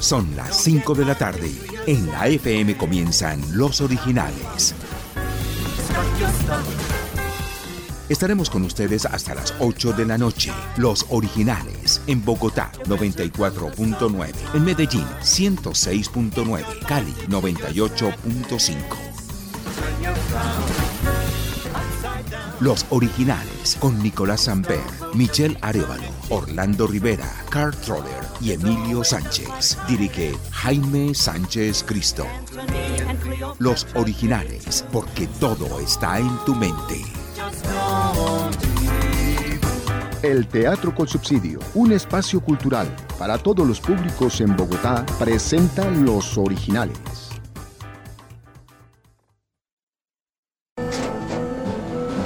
Son las 5 de la tarde. En la FM comienzan los originales. Estaremos con ustedes hasta las 8 de la noche. Los originales en Bogotá 94.9, en Medellín 106.9, Cali 98.5. Los originales con Nicolás Samper, Michelle Arevalo, Orlando Rivera, Carl Troller y Emilio Sánchez. Dirige Jaime Sánchez Cristo. Los originales, porque todo está en tu mente. El Teatro con Subsidio, un espacio cultural para todos los públicos en Bogotá, presenta Los Originales.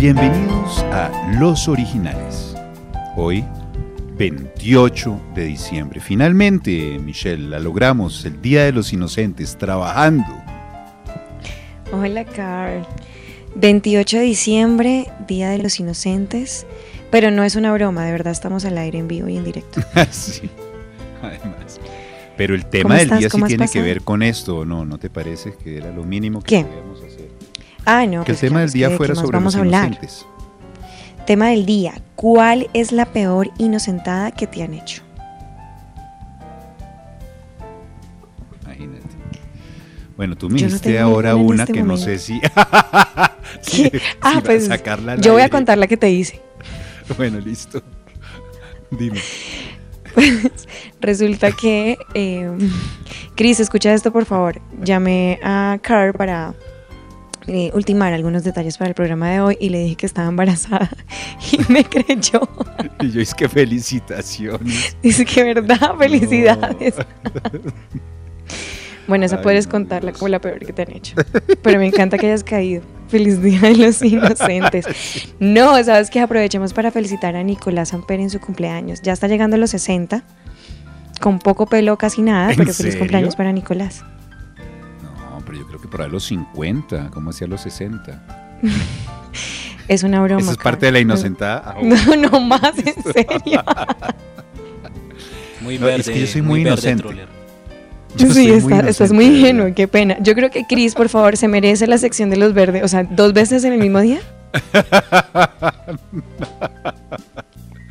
Bienvenidos a Los Originales. Hoy, 28 de diciembre. Finalmente, Michelle, la logramos, el Día de los Inocentes, trabajando. Hola, Carl. 28 de diciembre, Día de los Inocentes. Pero no es una broma, de verdad estamos al aire en vivo y en directo. sí, además. Pero el tema ¿Cómo del estás? día sí ¿Cómo has tiene que ver con esto, ¿o ¿no? ¿No te parece que era lo mínimo que ¿Qué? podíamos hacer? Ah, no. que el pues tema claro, del día ¿de fuera sobre vamos los a hablar? inocentes. Tema del día. ¿Cuál es la peor inocentada que te han hecho? Imagínate. Bueno, tú me Yo diste ahora una este que no sé si. Si ah, pues sacarla yo voy a contar la que te hice. Bueno, listo. Dime. Pues resulta que, eh, Cris, escucha esto por favor. Llamé a Carl para eh, ultimar algunos detalles para el programa de hoy y le dije que estaba embarazada y me creyó. Y yo es que felicitaciones. Dice que verdad, felicidades. Bueno, esa Ay, puedes contarla Dios. como la peor que te han hecho. Pero me encanta que hayas caído. Feliz Día de los Inocentes. No, sabes que aprovechemos para felicitar a Nicolás Amper en su cumpleaños. Ya está llegando a los 60. Con poco pelo, casi nada, ¿En pero feliz cumpleaños para Nicolás. No, No, pero yo creo que por ahí los 50, como hacia los 60. Es una broma. Esa es parte de la inocentada. Ah, No, no más, en serio. Muy No, verde. es que yo soy muy inocente. Yo sí, soy muy está- estás muy ingenuo, qué pena. Yo creo que Chris, por favor, se merece la sección de los verdes. O sea, dos veces en el mismo día.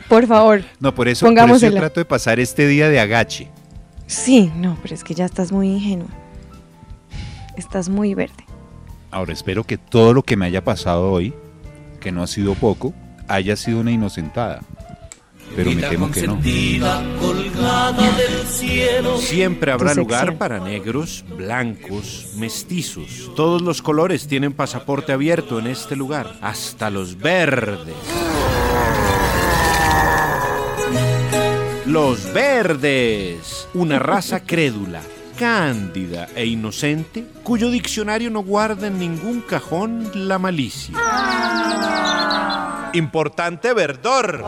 Por favor. No, por eso, por eso yo trato de pasar este día de agache. Sí, no, pero es que ya estás muy ingenuo. Estás muy verde. Ahora espero que todo lo que me haya pasado hoy, que no ha sido poco, haya sido una inocentada. Pero me temo que no. colgada del cielo. Siempre habrá lugar para negros, blancos, mestizos. Todos los colores tienen pasaporte abierto en este lugar, hasta los verdes. Los verdes, una raza crédula, cándida e inocente, cuyo diccionario no guarda en ningún cajón la malicia. Importante verdor.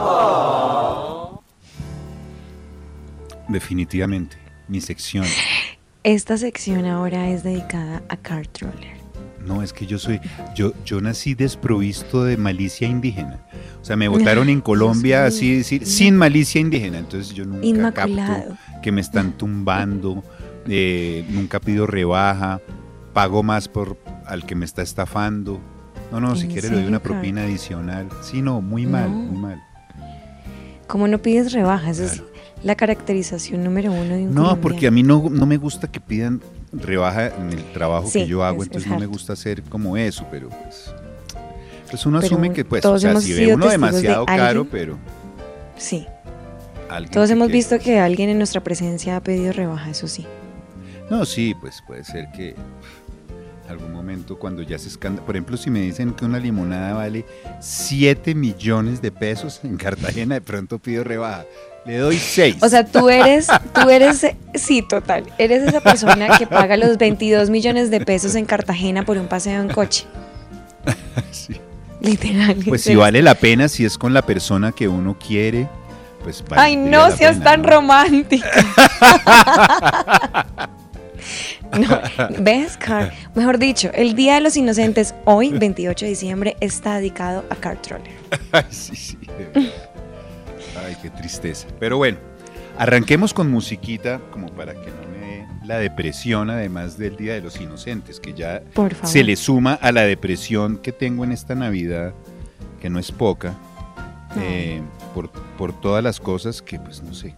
Definitivamente, mi sección. Esta sección ahora es dedicada a Car Troller. No, es que yo soy, yo, yo nací desprovisto de malicia indígena. O sea, me votaron en Colombia así decir, sin malicia indígena. Entonces yo nunca Inmaculado. capto que me están tumbando, eh, nunca pido rebaja, pago más por al que me está estafando. No, no, si ¿En quiere le doy una propina adicional. Sí, no, muy mal, No. muy mal. Como no pides rebajas, esa es la caracterización número uno de un No, porque a mí no, no me gusta que pidan rebaja en el trabajo Sí, que yo hago, es- es entonces no me gusta hacer como eso, pero pues, pues uno Pero asume que pues, todos o sea, hemos si ve uno de demasiado caro, pero Sí. Todos hemos quiere- visto que alguien en nuestra presencia ha pedido rebaja, eso sí. No, sí, pues puede ser que en algún momento cuando ya se escanda, por ejemplo, si me dicen que una limonada vale 7 millones de pesos en Cartagena, de pronto pido rebaja. Le doy 6. O sea, tú eres, tú eres, sí, total, eres esa persona que paga los 22 millones de pesos en Cartagena por un paseo en coche. Sí. Literal. Pues si vale la pena, si es con la persona que uno quiere, pues vale. Ay, no seas tan romántica. No, ¿Ves, Car? Mejor dicho, el Día de los Inocentes, hoy, 28 de diciembre, está dedicado a Car Troller. Ay, sí, sí. Ay, qué tristeza. Pero bueno, arranquemos con musiquita como para que no me dé la depresión, además del Día de los Inocentes, que ya Por favor. se le suma a la depresión que tengo en esta Navidad, que no es poca, eh, por, por todas las cosas que, pues no sé,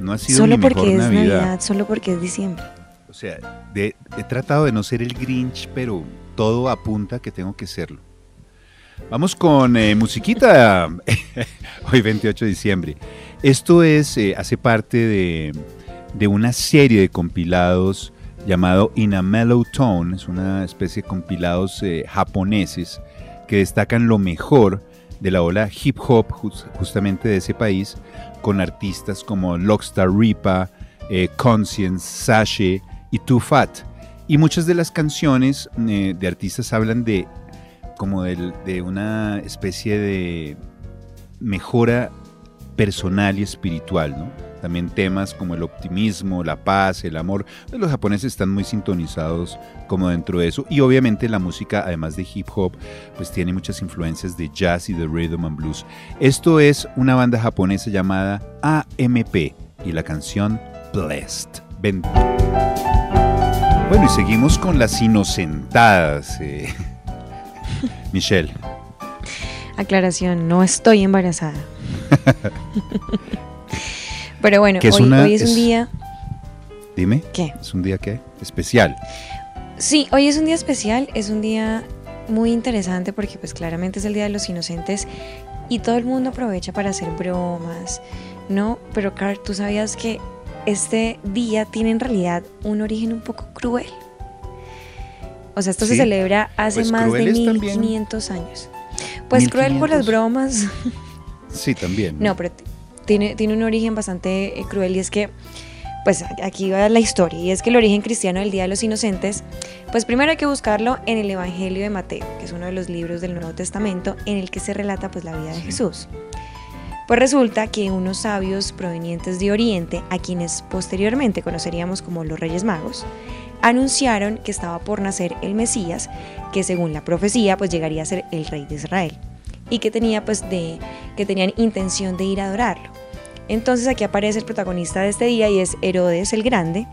no ha sido Solo mi porque mejor es Navidad. Navidad, solo porque es diciembre. O sea, de- he tratado de no ser el Grinch, pero todo apunta que tengo que serlo. Vamos con eh, musiquita. Hoy 28 de diciembre. Esto es, eh, hace parte de, de una serie de compilados llamado In a Mellow Tone. Es una especie de compilados eh, japoneses que destacan lo mejor de la ola hip hop jus- justamente de ese país, con artistas como Lockstar Ripa, eh, Conscience, Sashe y Too Fat. Y muchas de las canciones eh, de artistas hablan de como del- de una especie de mejora personal y espiritual, ¿no? También temas como el optimismo, la paz, el amor. Pues Los japoneses están muy sintonizados como dentro de eso. Y obviamente la música, además de hip hop, pues tiene muchas influencias de jazz y de rhythm and blues. Esto es una banda japonesa llamada AMP y la canción Blessed. Ven. Bueno, y seguimos con las inocentadas. eh. Michelle. Aclaración, no estoy embarazada. Pero bueno, Que es hoy, una- hoy es, es- un día. Dime. ¿Qué? ¿Es un día qué? Especial. Sí, hoy es un día especial, es un día muy interesante porque pues claramente es el Día de los Inocentes y todo el mundo aprovecha para hacer bromas, ¿no? Pero Carl, ¿tú sabías que este día tiene en realidad un origen un poco cruel? O sea, esto se celebra hace pues más de cruel es también. 1500 años. Pues cruel por las 1500. bromas. Sí, también. No, pero tiene, tiene un origen bastante eh, cruel y es que, pues aquí va la historia, y es que el origen cristiano del Día de los Inocentes, pues primero hay que buscarlo en el Evangelio de Mateo, que es uno de los libros del Nuevo Testamento en el que se relata pues la vida de Jesús. Pues resulta que unos sabios provenientes de Oriente, a quienes posteriormente conoceríamos como los Reyes Magos, anunciaron que estaba por nacer el Mesías, que según la profecía pues llegaría a ser el rey de Israel y que tenía pues de que tenían intención de ir a adorarlo. Entonces aquí aparece el protagonista de este día y es Herodes el Grande,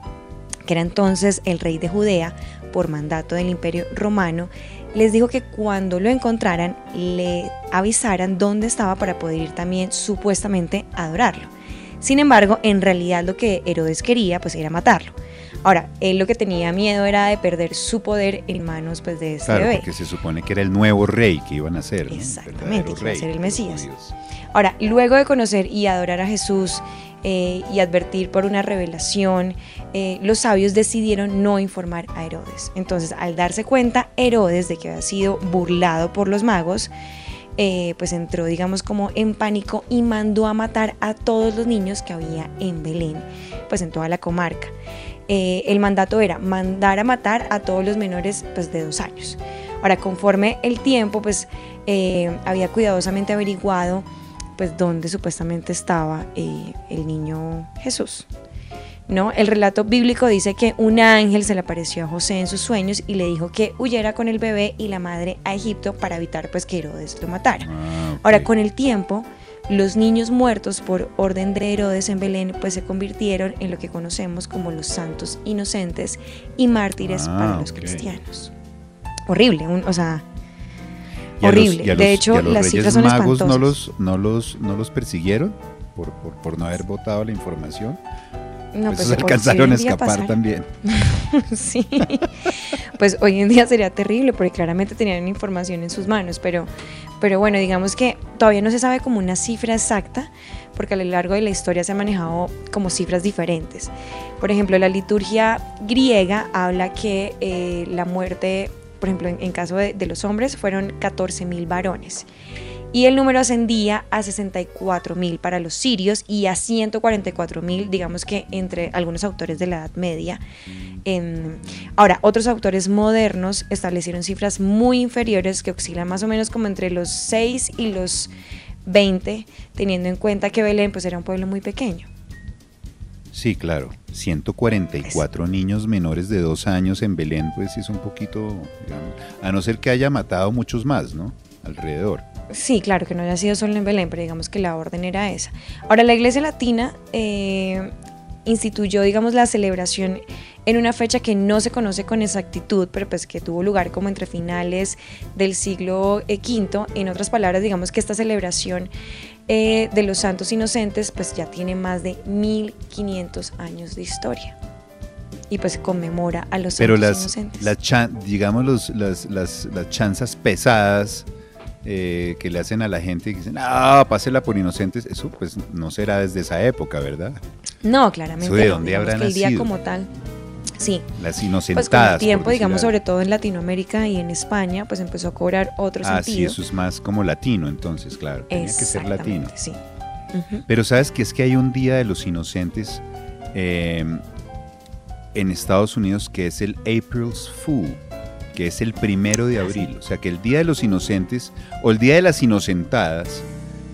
que era entonces el rey de Judea por mandato del Imperio Romano, les dijo que cuando lo encontraran le avisaran dónde estaba para poder ir también supuestamente a adorarlo. Sin embargo, en realidad lo que Herodes quería pues era matarlo. Ahora, él lo que tenía miedo era de perder su poder en manos pues, de este Claro, bebé. porque se supone que era el nuevo rey que iban a ser. ¿no? Exactamente, Verdadero que iba a ser el Mesías. Ahora, luego de conocer y adorar a Jesús eh, y advertir por una revelación, eh, los sabios decidieron no informar a Herodes. Entonces, al darse cuenta Herodes de que había sido burlado por los magos, eh, pues entró, digamos, como en pánico y mandó a matar a todos los niños que había en Belén, pues en toda la comarca. Eh, el mandato era mandar a matar a todos los menores pues, de dos años. Ahora, conforme el tiempo, pues eh, había cuidadosamente averiguado pues dónde supuestamente estaba eh, el niño Jesús. ¿No? El relato bíblico dice que un ángel se le apareció a José en sus sueños y le dijo que huyera con el bebé y la madre a Egipto para evitar pues que Herodes lo matara. Ahora, con el tiempo, los niños muertos por orden de Herodes en Belén pues se convirtieron en lo que conocemos como los santos inocentes y mártires Ah, para los cristianos. Horrible, un- o sea, ¿Y a los- horrible. los- de hecho, los las Reyes cifras son magos espantosas. no los, no los, no los persiguieron por, por, por no haber votado la información. No, Pues pues, alcanzaron a en día escapar también. sí. Pues hoy en día sería terrible porque claramente tenían información en sus manos, pero, pero bueno, digamos que todavía no se sabe como una cifra exacta porque a lo largo de la historia se han manejado como cifras diferentes. Por ejemplo, la liturgia griega habla que eh, la muerte, por ejemplo, en, en caso de, de los hombres, fueron 14.000 varones. Y el número ascendía a 64.000 para los sirios y a 144.000, digamos que entre algunos autores de la Edad Media. Em, ahora, otros autores modernos establecieron cifras muy inferiores que oscilan más o menos como entre los 6 y los 20, teniendo en cuenta que Belén pues era un pueblo muy pequeño. Sí, claro. 144 niños menores de dos años en Belén, pues es un poquito, digamos, a no ser que haya matado muchos más, ¿no? Alrededor. Sí, claro, que no haya sido solo en Belén, pero digamos que la orden era esa. Ahora, la Iglesia Latina eh, instituyó, digamos, la celebración en una fecha que no se conoce con exactitud, pero pues que tuvo lugar como entre finales del siglo eh, V. En otras palabras, digamos que esta celebración eh, de los santos inocentes pues ya tiene más de 1500 años de historia. Y pues conmemora a los Pero santos las, inocentes. las chan- digamos, los- las, las, las chanzas pesadas eh, que le hacen a la gente y dicen, ah, pásela por inocentes, eso pues no será desde esa época, ¿verdad? No, claramente. ¿Eso de no, dónde digamos habrán que el día nacido? como tal. Sí. Las Pues con inocentadas. el tiempo, digamos, sobre todo en Latinoamérica y en España, pues empezó a cobrar otro Ah, sí, sentido. eso es más como latino, entonces, claro. Tenía que ser latino. Sí. Ujú. Pero sabes que es que hay un día de los inocentes eh, en Estados Unidos que es el April's Fool, que es el primero de abril. O sea que el día de los inocentes o el día de las inocentadas,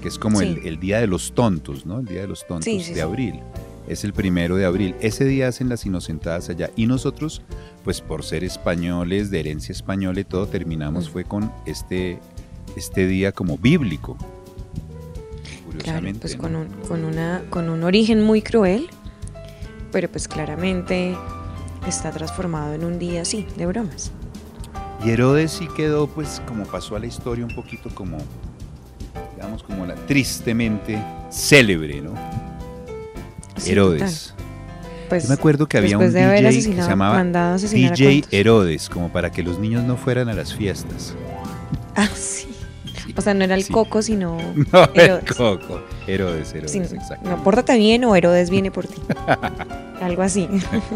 que es como el, Sí. el día de los tontos, ¿no? El día de los tontos Sí, sí, de abril. Es el primero de abril. Ese día hacen las inocentadas allá. Y nosotros, pues por ser españoles, de herencia española y todo, terminamos Mm. fue con este, este día como bíblico. Claro, pues ¿no? con un, con, una, con un origen muy cruel, pero pues claramente está transformado en un día así, de bromas. Y Herodes sí quedó, pues, como pasó a la historia, un poquito como, digamos, como la tristemente célebre, ¿no? Sí, Herodes. Pues, Yo me acuerdo que había un DJ que se llamaba DJ. Herodes, como para que los niños no fueran a las fiestas. Ah, sí. O sea, no era el sí. coco, sino No, el Herodes. coco. Herodes, Herodes, Sí, exacto. no, pórtate bien o Herodes viene por ti. Algo así.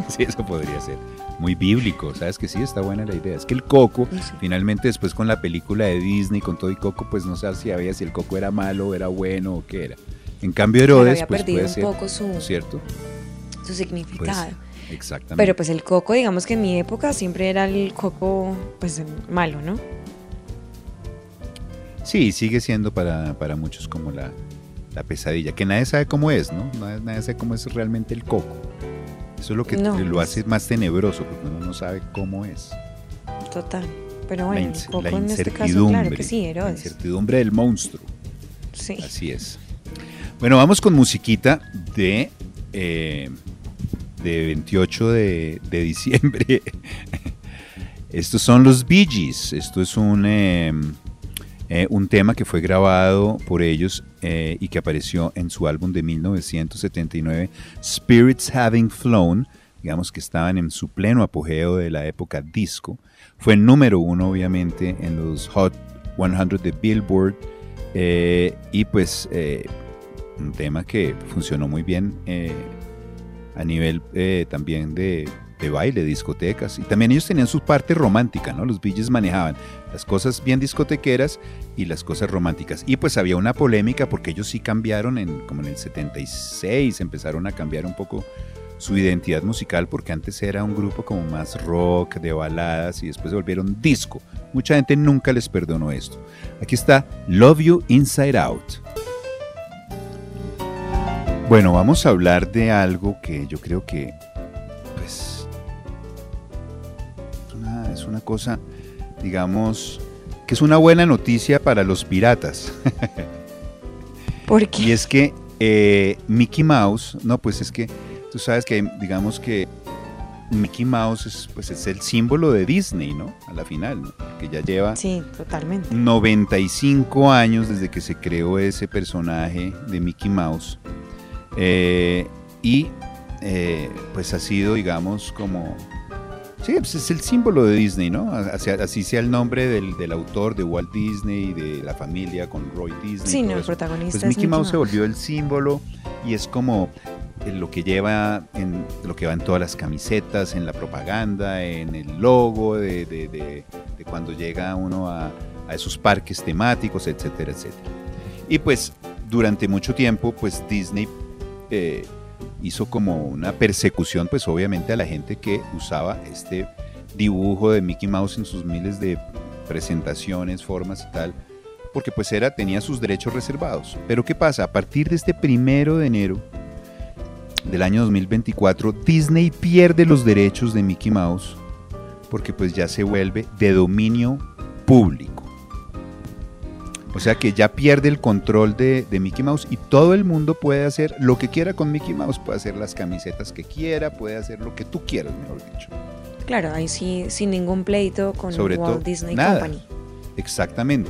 Sí, eso podría ser. Muy bíblico, ¿sabes que sí? Está buena la idea. Es que el coco, finalmente después con la película de Disney, con todo y coco, pues no sabes si había si el coco era malo, era bueno o qué era. En cambio Herodes, había pues perdido puede un ser, poco su- ¿cierto? Su significado. Exactamente. Pero pues el coco, digamos que en mi época siempre era el coco, pues malo, ¿no? Sí, sigue siendo para, para muchos como la, la pesadilla, que nadie sabe cómo es, ¿no? Nadie, nadie sabe cómo es realmente el coco. Eso es lo que No, lo hace más tenebroso, porque uno no sabe cómo es. Total. Pero La, bueno, la en este caso, claro que sí, la Herodes. incertidumbre del monstruo. Sí. Así es. Bueno, vamos con musiquita de, eh, de 28 de, de diciembre. Estos son los Bee Gees. Esto es un, eh, eh, un tema que fue grabado por ellos eh, y que apareció en su álbum de 1979, Spirits Having Flown. Digamos que estaban en su pleno apogeo de la época disco. Fue número uno, obviamente, en los Hot 100 de Billboard. eh, y pues eh, un tema que funcionó muy bien a nivel también de, de baile, discotecas. Y también ellos tenían su parte romántica, ¿no? Los Gees manejaban las cosas bien discotequeras y las cosas románticas. Y pues había una polémica porque ellos sí cambiaron, en, como en el 76, empezaron a cambiar un poco su identidad musical porque antes era un grupo como más rock, de baladas y después se volvieron disco. Mucha gente nunca les perdonó esto. Aquí está Love You Inside Out. Bueno, vamos a hablar de algo que yo creo que pues es una, cosa, digamos, que es una buena noticia para los piratas. ¿Por qué? Y es que eh, Mickey Mouse, no, pues es que tú sabes que, digamos que Mickey Mouse es, pues es el símbolo de Disney, ¿no? A la final, ¿no? Que ya lleva Sí, totalmente. 95 años desde que se creó ese personaje de Mickey Mouse. Eh, y eh, pues ha sido, digamos, como... Sí, pues es el símbolo de Disney, ¿no? Así, así sea el nombre del, del autor de Walt Disney, de la familia con Roy Disney. Sí, no, el eso. protagonista Pues es Mickey Mickey Mouse se volvió el símbolo y es como eh, lo que lleva en lo que va en todas las camisetas, en la propaganda, en el logo de, de- de- de cuando llega uno a, a esos parques temáticos, etcétera, etcétera. Y pues durante mucho tiempo, pues Disney eh, hizo como una persecución, pues obviamente a la gente que usaba este dibujo de Mickey Mouse en sus miles de presentaciones, formas y tal, porque pues era, tenía sus derechos reservados. Pero ¿qué pasa? A partir de este primero de enero del año 2024, Disney pierde los derechos de Mickey Mouse porque pues ya se vuelve de dominio público. O sea que ya pierde el control de, de Mickey Mouse y todo el mundo puede hacer lo que quiera con Mickey Mouse. Puede hacer las camisetas que quiera, puede hacer lo que tú quieras, mejor dicho. Claro, ahí sí, sin ningún pleito con Sobre Walt todo, Disney nada. Company. Exactamente.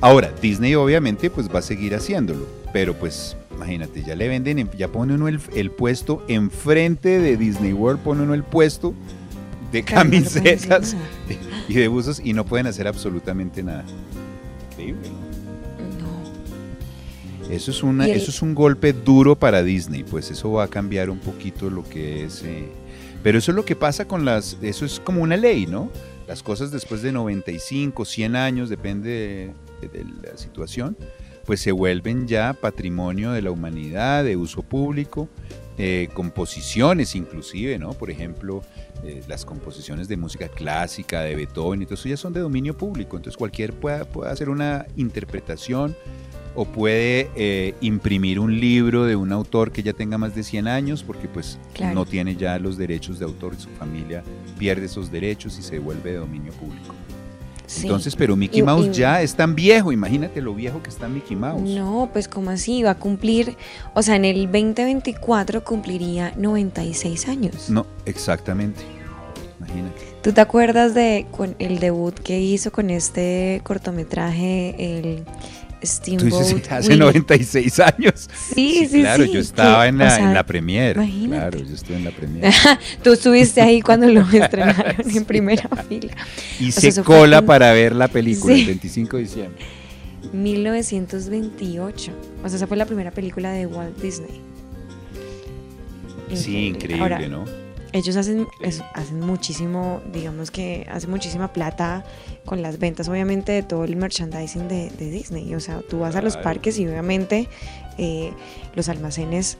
Ahora, Disney obviamente pues va a seguir haciéndolo, pero pues imagínate, ya le venden, en- ya pone uno el, el puesto enfrente de Disney World, pone uno el puesto de Claro, no camisetas y de buzos y no pueden hacer absolutamente nada. Increíble, ¿no? Eso es, una, el- eso es un golpe duro para Disney, pues eso va a cambiar un poquito lo que es... eh, pero eso es lo que pasa con las... Eso es como una ley, ¿no? Las cosas después de 95, 100 años, depende de, de la situación, pues se vuelven ya patrimonio de la humanidad, de uso público, eh, composiciones inclusive, ¿no? Por ejemplo, eh, las composiciones de música clásica, de Beethoven y todo eso ya son de dominio público, entonces cualquier pueda, puede hacer una interpretación o puede eh, imprimir un libro de un autor que ya tenga más de 100 años porque pues Claro. no tiene ya los derechos de autor y su familia pierde esos derechos y se vuelve de dominio público. Sí. Entonces, pero Mickey Y- Mouse y- ya es tan viejo, imagínate lo viejo que está Mickey Mouse. No, pues como así, va a cumplir, o sea, en el 2024 cumpliría 96 años. No, exactamente. Imagínate. ¿Tú te acuerdas de con el debut que hizo con este cortometraje, el Tú Steamboat dices, hace Willie? 96 años. Sí, sí, Claro, sí, yo estaba en, o la, sea, en la premier. imagínate. Claro, yo estuve en la premier. Tú estuviste ahí cuando lo estrenaron en primera fila. O Hice sea, cola en para ver la película Sí. el 25 de diciembre. 1928. O sea, esa fue la primera película de Walt Disney. Sí, increíble, Ahora, ¿no? Ellos hacen, es- hacen muchísimo, digamos que hacen muchísima plata con las ventas, obviamente, de todo el merchandising de, de Disney. O sea, tú vas a los parques y obviamente eh, los almacenes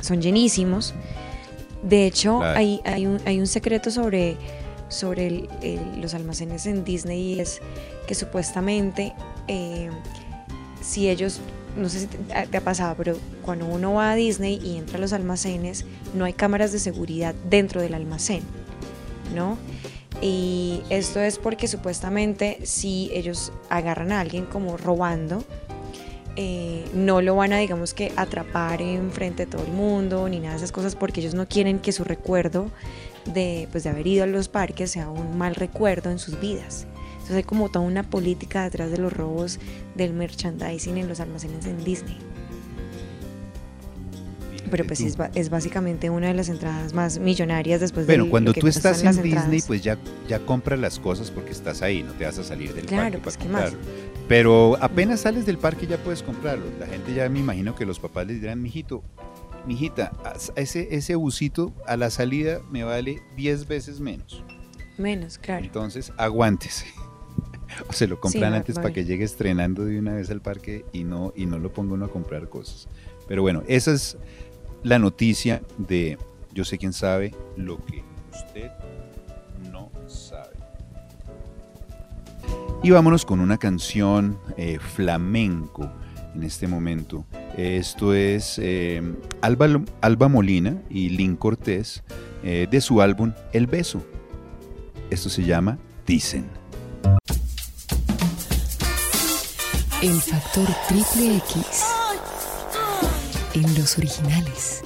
son llenísimos. De hecho, Claro. hay, hay, un, hay un secreto sobre, sobre el- el- los almacenes en Disney y es que supuestamente eh, si ellos no sé si te, te, ha pasado, pero cuando uno va a Disney y entra a los almacenes, no hay cámaras de seguridad dentro del almacén, ¿no? Y esto es porque supuestamente si ellos agarran a alguien como robando, eh, no lo van a, digamos que, atrapar en frente de todo el mundo ni nada de esas cosas porque ellos no quieren que su recuerdo de, pues, de haber ido a los parques sea un mal recuerdo en sus vidas. Entonces hay como toda una política detrás de los robos del merchandising en los almacenes en Disney. Pero pues es, es, básicamente una de las entradas más millonarias después de Bueno, cuando tú estás en Disney, pues ya, ya compras las cosas porque estás ahí, no te vas a salir del claro, parque pues, para ¿qué más? comprarlo. Pero apenas sales del parque ya puedes comprarlo. La gente ya me imagino que los papás les dirán, mijito, mijita, ese, ese busito a la salida me vale 10 veces menos. Menos, claro. Entonces, aguántese. o se lo compran Sí, antes para que llegue estrenando de una vez al parque y no, y no lo ponga uno a comprar cosas. Pero bueno, esa es la noticia de Yo sé quién sabe lo que usted no sabe. Y vámonos con una canción eh, flamenco en este momento. Esto es eh, Alba, Alba Molina y Lynn Cortés eh, de su álbum El Beso. Esto se llama Dicen. El factor triple X en los originales.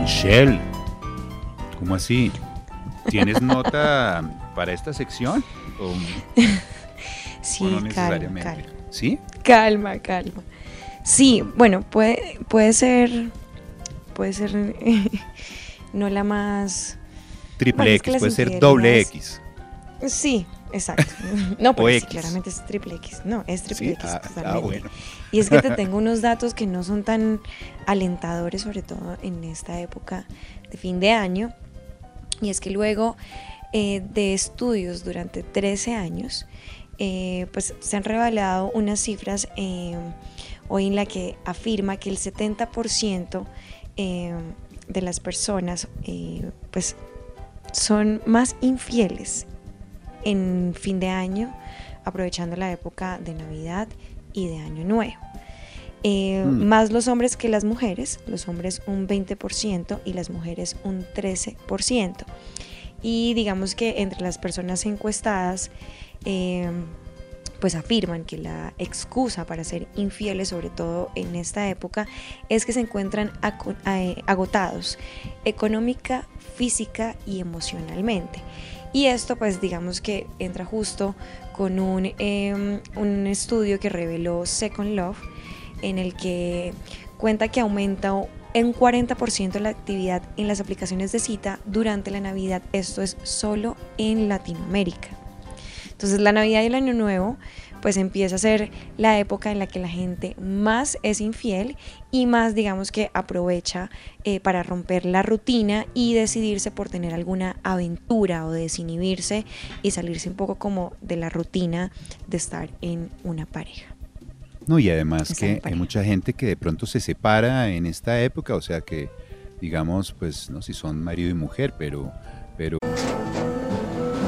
Michelle, ¿cómo así? ¿Tienes nota para esta sección? ¿O, Sí, o no necesariamente? calma. ¿Sí? Calma, calma. Sí, bueno, puede, puede ser, puede ser no la más... Triple Bueno, X, puede ser doble X. Sí, exacto. No, pero sí, claramente es triple X. No, es triple ¿Sí? X. Ah, ah, totalmente. bueno. Y es que te tengo unos datos que no son tan alentadores, sobre todo en esta época de fin de año. Y es que luego eh, de estudios durante 13 años, eh, pues se han revelado unas cifras eh, hoy en la que afirma que el 70% eh, de las personas eh, pues son más infieles en fin de año, aprovechando la época de Navidad y de Año Nuevo. Eh, Mm. Más los hombres que las mujeres, los hombres un 20% y las mujeres un 13%. Y digamos que entre las personas encuestadas, eh, pues afirman que la excusa para ser infieles, sobre todo en esta época, es que se encuentran eh, agotados económica, física y emocionalmente. Y esto pues digamos que entra justo con un, eh, un estudio que reveló Second Love, en el que cuenta que aumenta en 40% la actividad en las aplicaciones de cita durante la Navidad. Esto es solo en Latinoamérica. Entonces la Navidad y el Año Nuevo pues empieza a ser la época en la que la gente más es infiel y más digamos que aprovecha eh, para romper la rutina y decidirse por tener alguna aventura o desinhibirse y salirse un poco como de la rutina de estar en una pareja. No, y además que hay mucha gente que de pronto se separa en esta época, o sea que, digamos, pues, no si son marido y mujer, pero, pero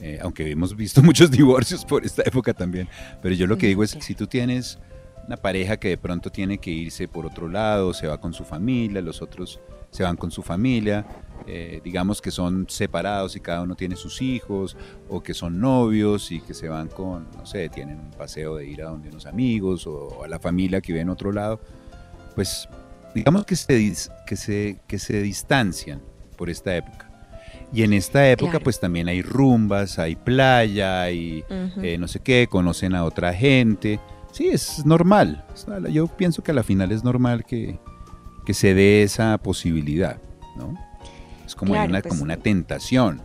Eh, aunque hemos visto muchos divorcios por esta época también, pero yo lo que digo es, si tú tienes una pareja que de pronto tiene que irse por otro lado, se va con su familia, los otros se van con su familia, eh, digamos que son separados y cada uno tiene sus hijos, o que son novios y que se van con, no sé, tienen un paseo de ir a donde unos amigos o a la familia que vive en otro lado, pues digamos que se, que se, que se distancian por esta época. Y en esta época Claro. pues también hay rumbas, hay playa, hay eh, no sé qué, conocen a otra gente. Sí, es normal. Yo pienso que a la final es normal que, que se dé esa posibilidad, ¿no? Es como, Claro, una, pues- como una tentación.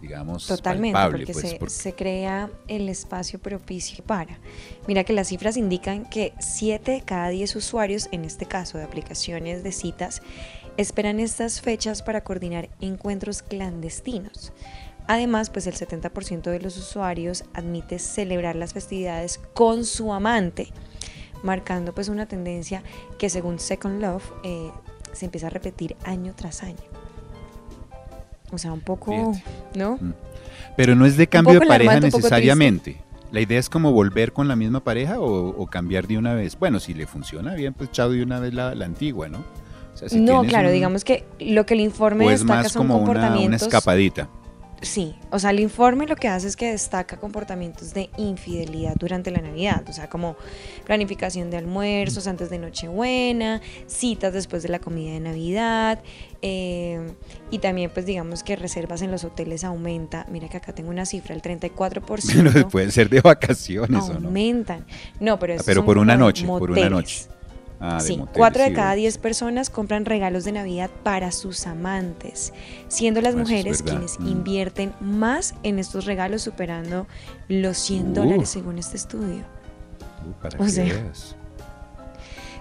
Digamos, Totalmente, palpable. porque, pues, se, porque- se crea el espacio propicio para. Mira que las cifras indican que 7 de cada 10 usuarios, en este caso de aplicaciones de citas, esperan estas fechas para coordinar encuentros clandestinos. Además, pues el 70% de los usuarios admite celebrar las festividades con su amante, marcando pues una tendencia que según Second Love eh, se empieza a repetir año tras año. O sea, un poco, ¿no? Pero no es de cambio de pareja necesariamente. La idea es como volver con la misma pareja o, o cambiar de una vez. Bueno, si le funciona bien, pues chao de una vez la, la antigua, ¿no? O sea, si no, claro, un- digamos que lo que el informe es destaca más son como una, una comportamientos. escapadita. Sí, o sea, el informe lo que hace es que destaca comportamientos de infidelidad durante la Navidad, o sea, como planificación de almuerzos antes de Nochebuena, citas después de la comida de Navidad, eh, y también pues digamos que reservas en los hoteles aumenta, mira que acá tengo una cifra, el 34% Pero puede ser de vacaciones o no. aumentan. No, pero, Ah, pero por una noche, por una noche. Ah, de sí, moteles, 4 de cada. 10 personas compran regalos de Navidad para sus amantes, siendo las Ah, mujeres quienes Mm. invierten más en estos regalos, superando los 100 Uh. dólares según este estudio. Uh, para o que sea, veas.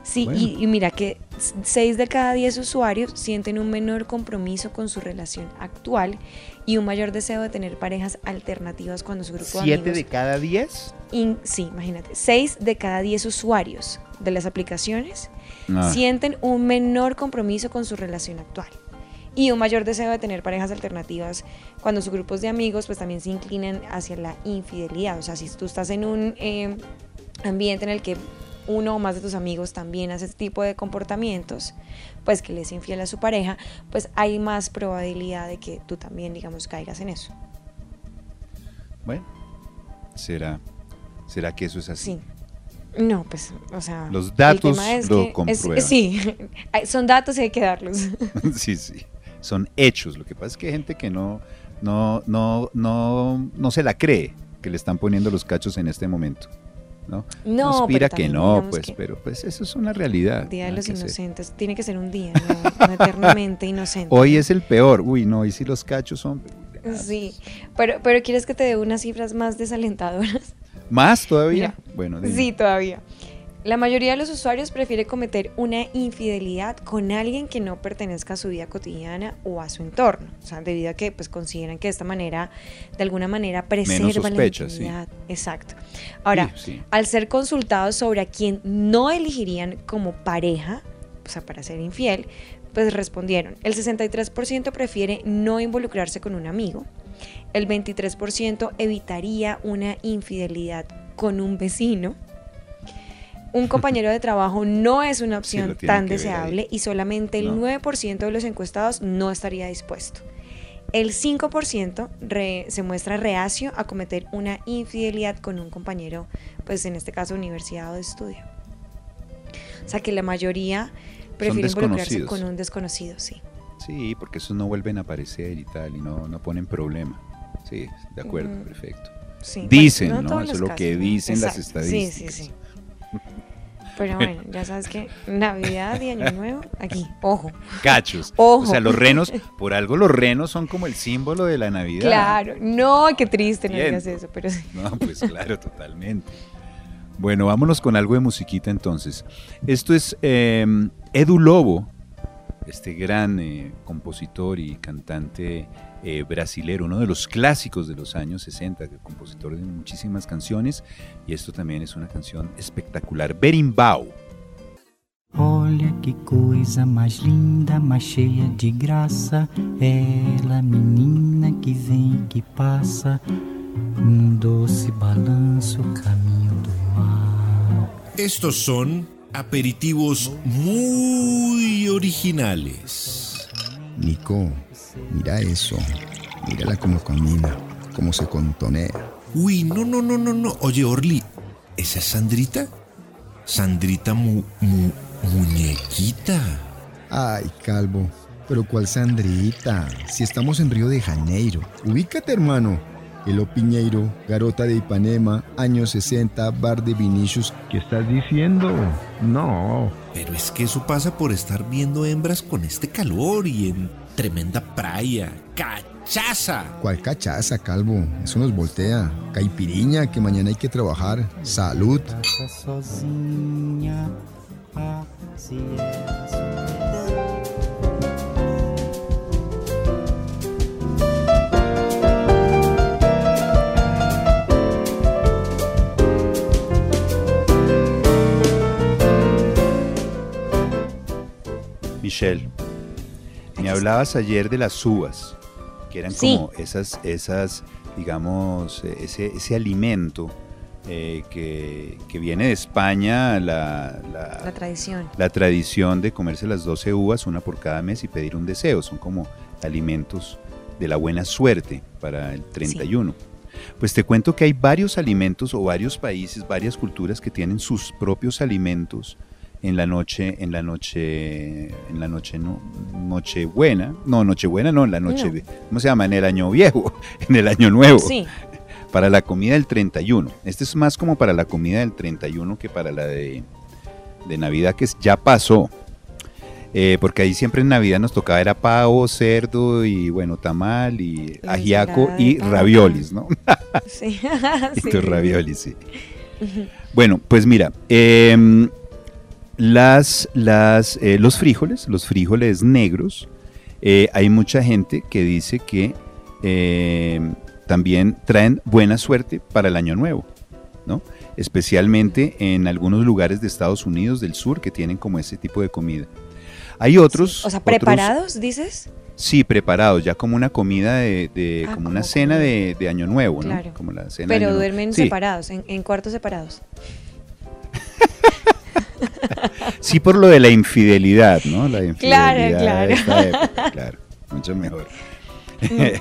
Sí, Bueno. y, y mira que 6 de cada 10 usuarios sienten un menor compromiso con su relación actual y un mayor deseo de tener parejas alternativas cuando su grupo de ¿Siete amigos de cada diez? In- sí, imagínate. 6 de cada 10 usuarios de las aplicaciones sienten un menor compromiso con su relación actual y un mayor deseo de tener parejas alternativas cuando sus grupos de amigos pues también se inclinan hacia la infidelidad. O sea, si tú estás en un eh, ambiente en el que uno o más de tus amigos también hace este tipo de comportamientos, pues que le es infiel a su pareja, pues hay más probabilidad de que tú también, digamos, caigas en eso. Bueno, ¿será, ¿será que eso es así? Sí. No, pues, o sea. Los datos lo es- comprueban. sí, son datos y hay que darlos. sí, sí. Son hechos. Lo que pasa es que hay gente que no, no, no, no, no se la cree que le están poniendo los cachos en este momento. ¿No? No, pero que no, pues, que- pero pues eso es una realidad. Día de los. Inocentes. Tiene que ser un día, no, no eternamente inocente. Hoy es el peor. Uy, no, y si los cachos son Sí, pero, pero ¿quieres que te dé unas cifras más desalentadoras? más todavía. Mira, bueno, dime. Sí, todavía. La mayoría de los usuarios prefiere cometer una infidelidad con alguien que no pertenezca a su vida cotidiana o a su entorno. O sea, debido a que pues consideran que de esta manera, de alguna manera, preserva la sospecha, sí. intimidad. Exacto. Ahora, Sí, sí. al ser consultados sobre a quién no elegirían como pareja, o sea, para ser infiel, pues respondieron, el 63% prefiere no involucrarse con un amigo, el 23% evitaría una infidelidad con un vecino, un compañero de trabajo no es una opción tan deseable y solamente el No. 9% de los encuestados no estaría dispuesto. El 5% re- se muestra reacio a cometer una infidelidad con un compañero, pues en este caso universidad o de estudio. O sea que la mayoría prefiere involucrarse con un desconocido, sí. Sí, porque esos no vuelven a aparecer y tal, y no, no ponen problema. Sí, de acuerdo, perfecto. sí, Dicen, bueno, no Eso es lo que dicen las Exacto. Sí, sí, estadísticas. sí. Pero bueno, ya sabes que Navidad y Año Nuevo, aquí, ojo. Cachos. Ojo. O sea, los renos, por algo los renos son como el símbolo de la Navidad. Claro, no, qué triste, no digas eso, pero sí. No, pues claro, totalmente. Bueno, vámonos con algo de musiquita entonces. Esto es eh, Edu Lobo, este gran eh, compositor y cantante eh, brasilero, uno de los clásicos de los años 60, compositor de muchísimas canciones, y esto también es una canción espectacular, Berimbau. Olha que coisa mais linda, mais cheia de graça. Ela, menina que vem, que passa, num doce balanço, caminho do mar. Estos son aperitivos muy originales. Nico, mira eso. Mírala cómo camina, cómo se contonea. Uy, no, no, no, no, no. Oye, Orly, ¿esa es Sandrita? Sandrita mu, mu- muñequita. Ay, Calvo, pero ¿cuál Sandrita? Si estamos en Río de Janeiro. Ubícate, hermano. El Piñeiro, Garota de Ipanema, años 60, bar de Vinicius. ¿Qué estás diciendo? No. Pero es que eso pasa por estar viendo hembras con este calor y en tremenda playa. ¡Cachaza! ¿Cuál cachaza, calvo? Eso nos voltea. Caipiriña, que mañana hay que trabajar. Salud. Michelle, me hablabas ayer de las uvas, que eran Sí. como esas, esas, digamos, eh, ese, ese alimento eh, que, que viene de España, la, la- La tradición. la tradición de comerse las 12 uvas, una por cada mes, y pedir un deseo. Son como alimentos de la buena suerte para el 31. Pues te cuento que hay varios alimentos o varios países, varias culturas que tienen sus propios alimentos en la noche, en la noche, en la noche, no, Nochebuena, no, Nochebuena no, en la noche, No. ¿cómo se llama? En el año viejo, en el año nuevo. Sí. Para la comida del 31. Este es más como para la comida del 31 que para la de, de Navidad, que ya pasó. Eh, porque ahí siempre en Navidad nos tocaba era pavo, cerdo y bueno, tamal y La ajiaco y raviolis, ¿no? Sí. Estos Sí. raviolis, sí. Bueno, pues mira, em, las, las, eh, los frijoles, los frijoles negros, eh, hay mucha gente que dice que em, también traen buena suerte para el año nuevo, ¿no? Especialmente en algunos lugares de Estados Unidos del sur que tienen como ese tipo de comida. Hay otros. O sea, otros- preparados, dices. Sí, preparados, ya como una comida de, de- Ah, como una como cena de, de Año Nuevo, ¿no? Claro. Como la cena de Pero Nuevo. duermen Sí. separados, en, en cuartos separados. Sí, por lo de la infidelidad, ¿no? La infidelidad Claro, de esta claro. época, claro, mucho mejor.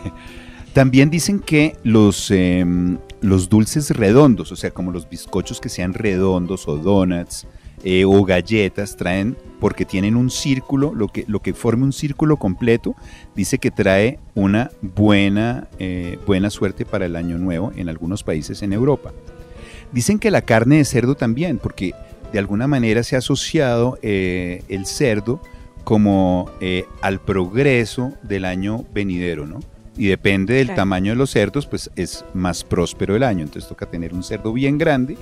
También dicen que los, em, los dulces redondos, o sea, como los bizcochos que sean redondos o donuts eh, o galletas, traen, porque tienen un círculo, lo que, lo que forme un círculo completo, dice que trae una buena, eh, buena suerte para el año nuevo en algunos países en Europa. Dicen que la carne de cerdo también, porque de alguna manera se ha asociado eh, el cerdo como eh, al progreso del año venidero, ¿no? Y depende del Claro. tamaño de los cerdos, pues es más próspero el año. Entonces toca tener un cerdo bien grande.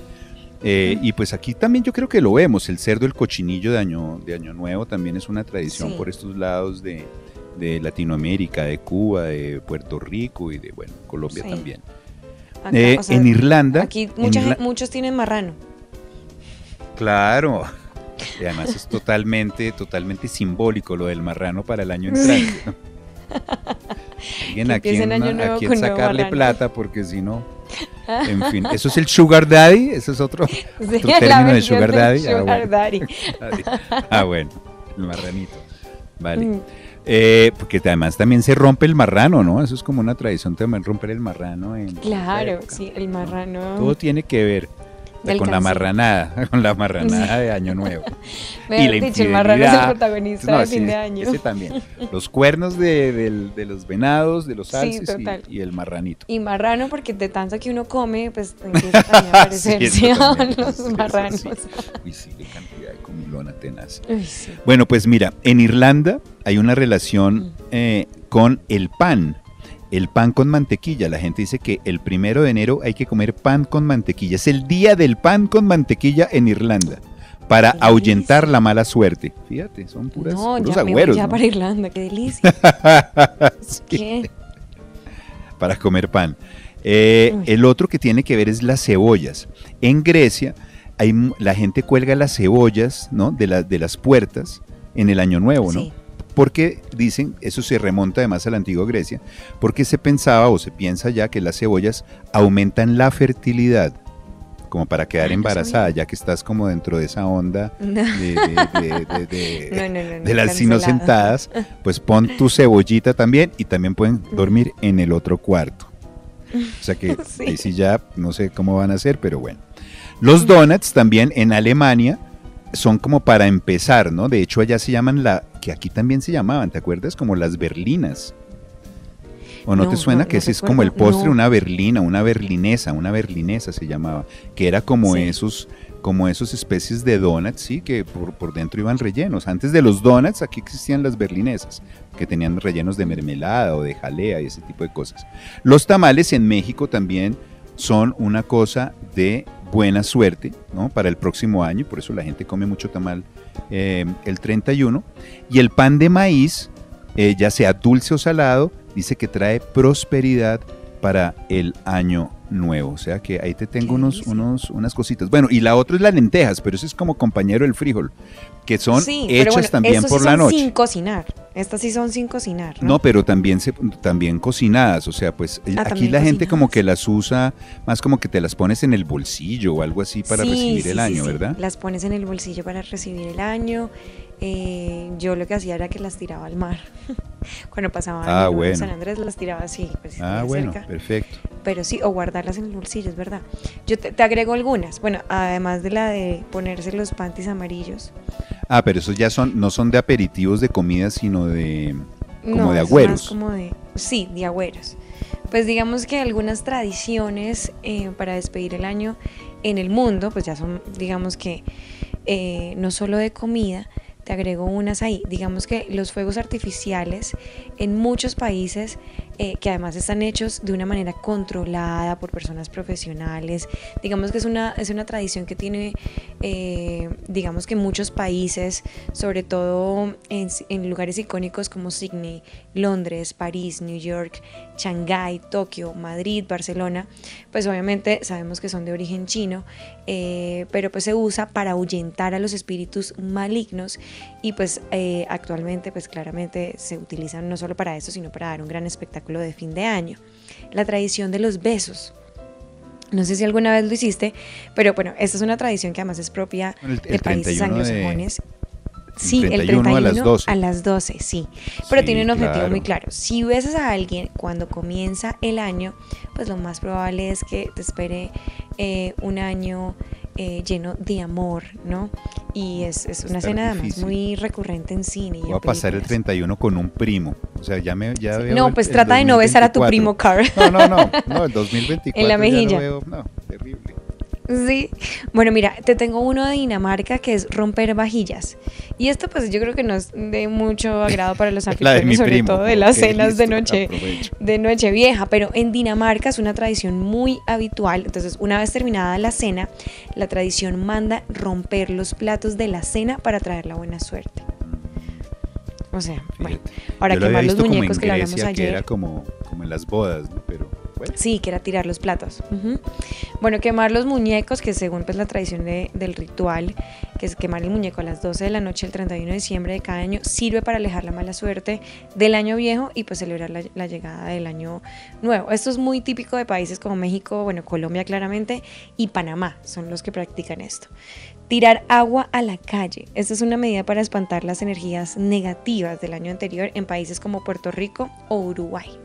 eh, y pues aquí también yo creo que lo vemos, el cerdo, el cochinillo de año, de año nuevo también es una tradición Sí. por estos lados de, de Latinoamérica, de Cuba, de Puerto Rico y de, bueno, Colombia Sí. también. Acá, Eh, o sea, en Irlanda. Aquí mucha muchos tienen marrano. Claro. Y además es totalmente, totalmente simbólico lo del marrano para el año entrante. ¿no? Alguien a quien, empiecen año nuevo a quien sacarle plata, porque si no. En fin, eso es el sugar daddy, eso es otro, Sí, otro la término de sugar daddy. Ah, sugar bueno. daddy. Ah, bueno, el marranito. Vale. Mm. Eh, porque además también se rompe el marrano, ¿no? Eso es como una tradición también romper el marrano. En Claro, época. sí, el marrano. Todo tiene que ver Con la marranada, con la marranada de Año Nuevo. Mejor la dicho, el marrano es el protagonista No, de sí, fin de año. Ese también. Los cuernos de, del- de los venados, de los Sí, alces y- total. y, el marranito. Y marrano porque de tanto que uno come, pues empieza también a parecerse Sí, eso a los sí, marranos. sí. Uy, sí, qué cantidad de comilona tenaz. Uy, sí. Bueno, pues mira, en Irlanda hay una relación eh, con el pan. El pan con mantequilla. La gente dice que el primero de enero hay que comer pan con mantequilla. Es el día del pan con mantequilla en Irlanda. Para Qué ahuyentar delicia. la mala suerte. Fíjate, son puras, No, puros ya me voy agüeros. ya ¿no? para Irlanda, qué delicia. ¿Qué? Para comer pan. Eh, el otro que tiene que ver es las cebollas. En Grecia, hay, la gente cuelga las cebollas ¿no? de, la- de las puertas en el Año Nuevo, ¿no? Sí. Porque dicen, eso se remonta además a la antigua Grecia, porque se pensaba o se piensa ya que las cebollas aumentan la fertilidad, como para quedar Ah, no embarazada, ya que estás como dentro de esa onda de, las inocentadas, pues pon tu cebollita también y también pueden dormir en el otro cuarto. O sea que Sí. ahí sí ya no sé cómo van a hacer, pero bueno. Los donuts también en Alemania son como para empezar, ¿no? De hecho allá se llaman la, que aquí también se llamaban, ¿te acuerdas? Como las berlinas. ¿O no, No, te suena no, que ese es como el postre, una berlina, una berlinesa, una berlinesa se llamaba, que era como Sí. esos como esos especies de donuts, sí, que por, por dentro iban rellenos. Antes de los donuts aquí existían las berlinesas, que tenían rellenos de mermelada o de jalea y ese tipo de cosas. Los tamales en México también son una cosa de buena suerte, ¿no? Para el próximo año, por eso la gente come mucho tamal eh, el 31. Y el pan de maíz, eh, ya sea dulce o salado, dice que trae prosperidad para el año nuevo. O sea que ahí te tengo unos, unos, unas cositas. Bueno, y la otra es las lentejas, pero eso es como compañero del frijol, que son Sí, hechas bueno, también por sí la son noche. sin cocinar. Estas sí son sin cocinar. ¿no? No, pero también se, también cocinadas, o sea, pues Ah, aquí la gente como que las usa más como que te las pones en el bolsillo o algo así para Sí, recibir el año. ¿verdad? Las pones en el bolsillo para recibir el año. Eh, yo lo que hacía era que las tiraba al mar. Cuando pasaba Ah, nuevo en bueno. San Andrés las tiraba así. pues, Ah, bueno, cerca. perfecto. Pero sí, o guardarlas en el bolsillo, es verdad. Yo te, te agrego algunas. Bueno, además de la de ponerse los panties amarillos. Ah, pero esos ya son no son de aperitivos de comida, sino de como No, de es más agüeros. como de, sí, de agüeros. Pues digamos que algunas tradiciones eh, para despedir el año en el mundo, pues ya son, digamos que eh, no solo de comida, te agrego unas ahí. Digamos que los fuegos artificiales en muchos países, eh, que además están hechos de una manera controlada por personas profesionales, digamos que es una, es una tradición que tiene, eh, digamos que muchos países, sobre todo en, en lugares icónicos como Sydney, Londres, París, New York, Shanghái, Tokio, Madrid, Barcelona, pues obviamente sabemos que son de origen chino, eh, pero pues se usa para ahuyentar a los espíritus malignos y pues eh, actualmente pues claramente se utilizan no solo para eso, sino para dar un gran espectáculo de fin de año. La tradición de los besos. No sé si alguna vez lo hiciste, pero bueno, esta es una tradición que además es propia El- el de países 31 de- Sí, el 31 31 a las 12. a las 12, sí. Pero Sí, tiene un objetivo claro. muy claro. Si besas a alguien cuando comienza el año, pues lo más probable es que te espere eh, un año eh, lleno de amor, ¿no? Y es, es una escena además muy recurrente en cine. y Voy en a pasar el películas. 31 con un primo. O sea, ya me ya veo No, el- pues el trata de no besar a tu 2024. primo, Carl. No, no, no, no, el 2024 En la ya lo mejilla. veo, no, terrible. Sí, bueno, mira, te tengo uno de Dinamarca que es romper vajillas. Y esto pues yo creo que no es de mucho agrado para los anfitriones, sobre primo, todo de las cenas de noche aprovecho. de noche vieja, pero en Dinamarca es una tradición muy habitual. Entonces, una vez terminada la cena, la tradición manda romper los platos de la cena para traer la buena suerte. O sea, bueno, ahora Yo lo quemar los visto como en muñecos que le hablamos Grecia, que ayer. era como, como en las bodas, ¿no? Sí, que era tirar los platos. Bueno, quemar los muñecos, que según pues la tradición de- del ritual, que es quemar el muñeco a las 12 de la noche el 31 de diciembre de cada año, sirve para alejar la mala suerte del año viejo y pues celebrar la, la llegada del año nuevo. Esto es muy típico de países como México, bueno, Colombia claramente, y Panamá, son los que practican esto. Tirar agua a la calle. Esta es una medida para espantar las energías negativas del año anterior en países como Puerto Rico o Uruguay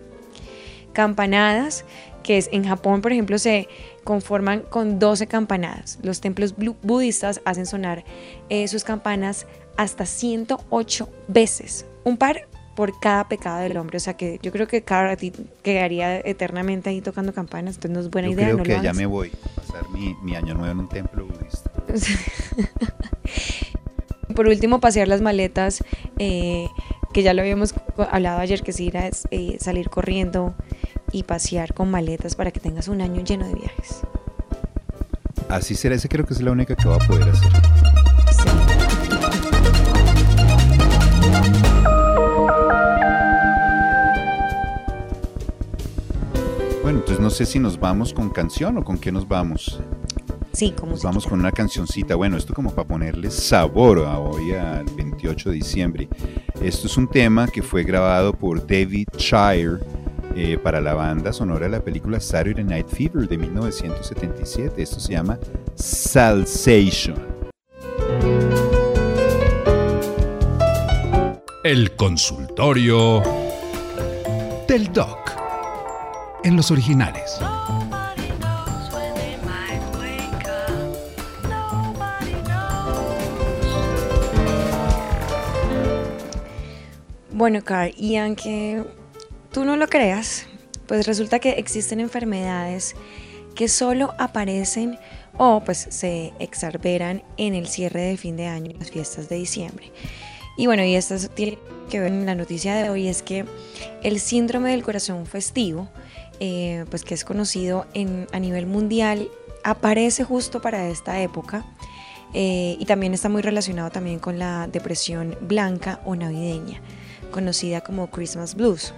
campanadas, que es en Japón, por ejemplo, se conforman con 12 campanadas. Los templos budistas hacen sonar eh, sus campanas hasta 108 veces, un par por cada pecado del hombre. O sea que yo creo que cada ti quedaría eternamente ahí tocando campanas, entonces no es buena Yo idea. creo no que lo hagas. me voy a pasar mi, mi año nuevo en un templo budista. Por último, pasear las maletas, eh, que ya lo habíamos hablado ayer, que sí era eh, salir corriendo y pasear con maletas para que tengas un año lleno de viajes. Así será, ese creo que es la única que va a poder hacer. Bueno, entonces no sé si nos vamos con canción o con qué nos vamos. Sí, como Nos vamos con una cancioncita. Bueno, esto como para ponerle sabor a hoy al 28 de diciembre. Esto es un tema que fue grabado por David Shire eh, para la banda sonora de la película Saturday Night Fever de 1977. Esto se llama Salsation. El consultorio del doc. En los originales. Bueno, Carl, y aunque tú no lo creas, Pues resulta que existen enfermedades que solo aparecen o pues se exacerban en el cierre de fin de año, las fiestas de diciembre. Y bueno, y esto tiene que ver en la noticia de hoy es que el síndrome del corazón festivo, eh, pues que es conocido a nivel mundial, aparece justo para esta época eh, y también está muy relacionado también con la depresión blanca o navideña, conocida como Christmas Blues.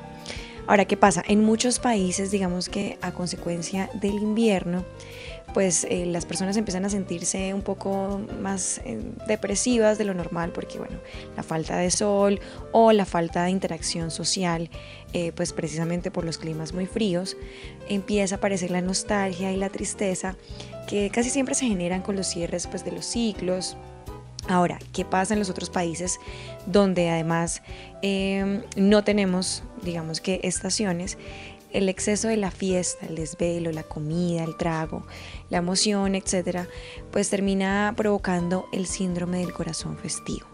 Ahora, ¿qué pasa? En muchos países, digamos que a consecuencia del invierno, pues eh, las personas empiezan a sentirse un poco más eh, depresivas de lo normal porque bueno, la falta de sol o la falta de interacción social, eh, pues precisamente por los climas muy fríos, empieza a aparecer la nostalgia y la tristeza que casi siempre se generan con los cierres pues, de los ciclos, Ahora, ¿qué pasa en los otros países donde además em, no tenemos, digamos que, estaciones? El exceso de la fiesta, el desvelo, la comida, el trago, la emoción, etcétera, pues termina provocando el síndrome del corazón festivo.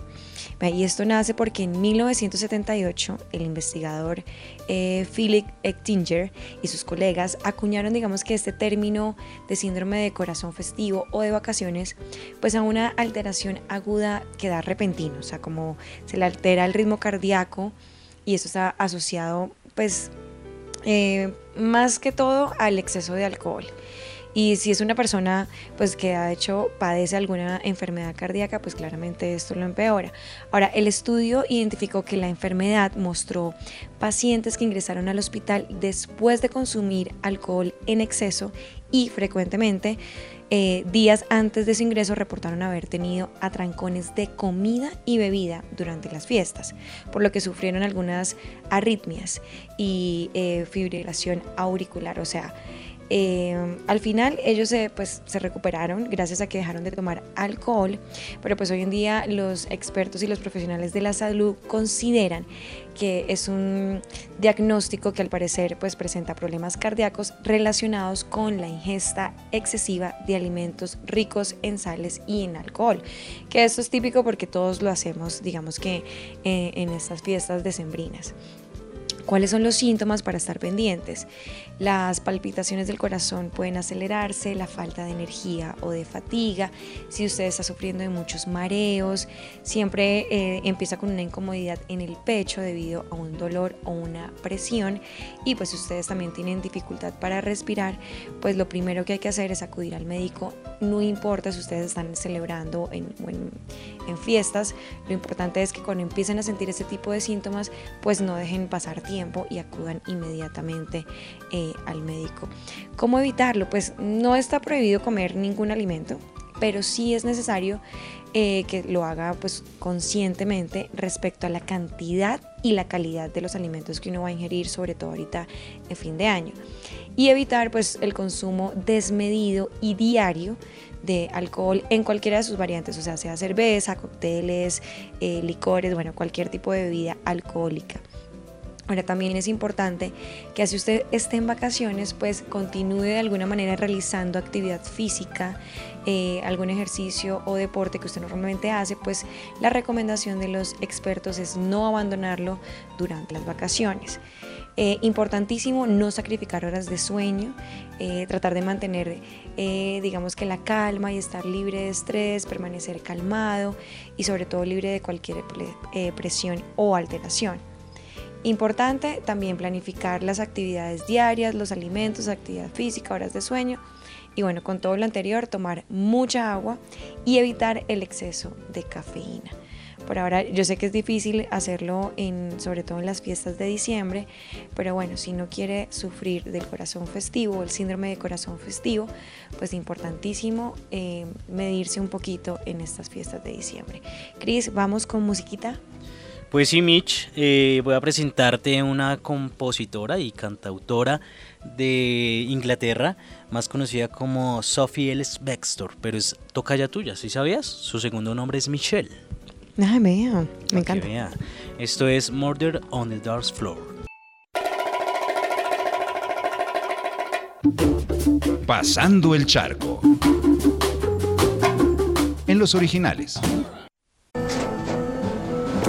Y esto nace porque en 1978 el investigador eh, Philip Ectinger y sus colegas acuñaron, digamos que este término de síndrome de corazón festivo o de vacaciones, pues a una alteración aguda que da repentino, o sea, como se le altera el ritmo cardíaco y esto está asociado, pues, eh, más que todo al exceso de alcohol. Y si es una persona pues que ha hecho, padece alguna enfermedad cardíaca, pues claramente esto lo empeora. Ahora, el estudio identificó que la enfermedad mostró pacientes que ingresaron al hospital después de consumir alcohol en exceso y frecuentemente eh, días antes de su ingreso reportaron haber tenido atrancones de comida y bebida durante las fiestas, por lo que sufrieron algunas arritmias y eh, fibrilación auricular, o sea, eh, al final ellos se, pues, se recuperaron gracias a que dejaron de tomar alcohol, pero pues hoy en día los expertos y los profesionales de la salud consideran que es un diagnóstico que al parecer pues presenta problemas cardíacos relacionados con la ingesta excesiva de alimentos ricos en sales y en alcohol, que esto es típico porque todos lo hacemos digamos que eh, en estas fiestas decembrinas. ¿Cuáles son los síntomas para estar pendientes? Las palpitaciones del corazón pueden acelerarse, la falta de energía o de fatiga, si usted está sufriendo de muchos mareos, siempre eh, empieza con una incomodidad en el pecho debido a un dolor o una presión y pues si ustedes también tienen dificultad para respirar, pues lo primero que hay que hacer es acudir al médico, no importa si ustedes están celebrando en, en fiestas, lo importante es que cuando empiecen a sentir ese tipo de síntomas, pues no dejen pasar tiempo y acudan inmediatamente eh, al médico. ¿Cómo evitarlo? Pues no está prohibido comer ningún alimento, pero sí es necesario eh, que lo haga pues conscientemente respecto a la cantidad y la calidad de los alimentos que uno va a ingerir, sobre todo ahorita en fin de año. Y evitar pues el consumo desmedido y diario de alcohol en cualquiera de sus variantes, o sea, sea cerveza, cócteles, eh, licores, bueno, cualquier tipo de bebida alcohólica. Ahora también es importante que si usted esté en vacaciones, pues continúe de alguna manera realizando actividad física, eh, algún ejercicio o deporte que usted normalmente hace, pues la recomendación de los expertos es no abandonarlo durante las vacaciones. Eh, importantísimo no sacrificar horas de sueño, eh, tratar de mantener, digamos que la calma y estar libre de estrés, permanecer calmado y sobre todo libre de cualquier presión o alteración. Importante también planificar las actividades diarias, los alimentos, actividad física, horas de sueño y bueno, con todo lo anterior, tomar mucha agua y evitar el exceso de cafeína. Por ahora yo sé que es difícil hacerlo sobre todo en las fiestas de diciembre, pero bueno, si no quiere sufrir del corazón festivo, el síndrome de corazón festivo, pues importantísimo eh, medirse un poquito en estas fiestas de diciembre. Cris, vamos con musiquita. Pues sí, Mitch, eh, voy a presentarte una compositora y cantautora de Inglaterra, más conocida como Sophie Ellis Bextor, pero es tocaya tuya, ¿sí sabías? Su segundo nombre es Michelle. Ah, vea, me encanta. Esto es Murder on the Dance Floor. Pasando el charco. En los originales.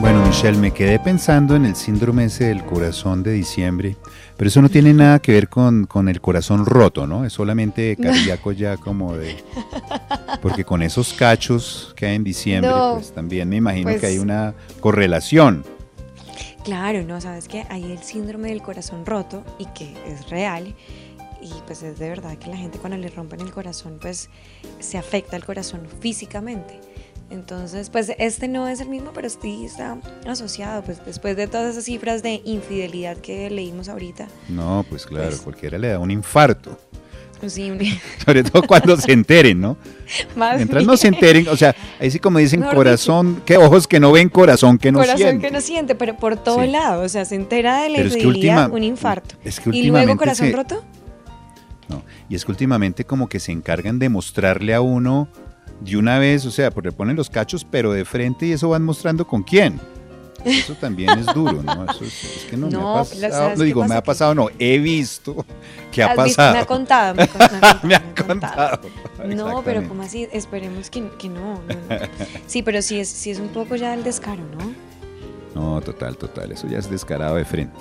Bueno, Michelle, me quedé pensando en el síndrome ese del corazón de diciembre, pero eso no tiene nada que ver con, con el corazón roto, ¿no? Es solamente cardíaco ya como de... Porque con esos cachos que hay en diciembre, No, pues también me imagino pues- que hay una correlación. Claro, no, sabes que hay el síndrome del corazón roto y que es real. Y pues es de verdad que la gente cuando le rompen el corazón, pues se afecta el corazón físicamente. Entonces, pues este no es el mismo, pero sí está asociado, pues después de todas esas cifras de infidelidad que leímos ahorita. No, pues claro, Pues- cualquiera le da un infarto. Sí, un- Sobre todo cuando se enteren, ¿no? Más Mientras no se enteren, o sea, ahí sí como dicen Mejor corazón, que ojos que no ven, corazón que no corazón siente. que no siente, pero por todo Sí. lado, o sea, se entera de la Pero es que infidelidad, última- un infarto. es que y luego corazón se- roto. No, y es que últimamente como que se encargan de mostrarle a uno de una vez, o sea, pues le ponen los cachos pero de frente y eso van mostrando con quién. Eso también es duro, ¿no? Eso es, es que no, No, me ha pasado. ¿sabes No digo, me ha pasado, no, he visto que ha pasado. Me ha contado, me ha contado. Me ha contado. No, pero como así, esperemos que, que no, no, no. Sí, pero sí es, sí es un poco ya el descaro, ¿no? No, total, total, eso ya es descarado de frente.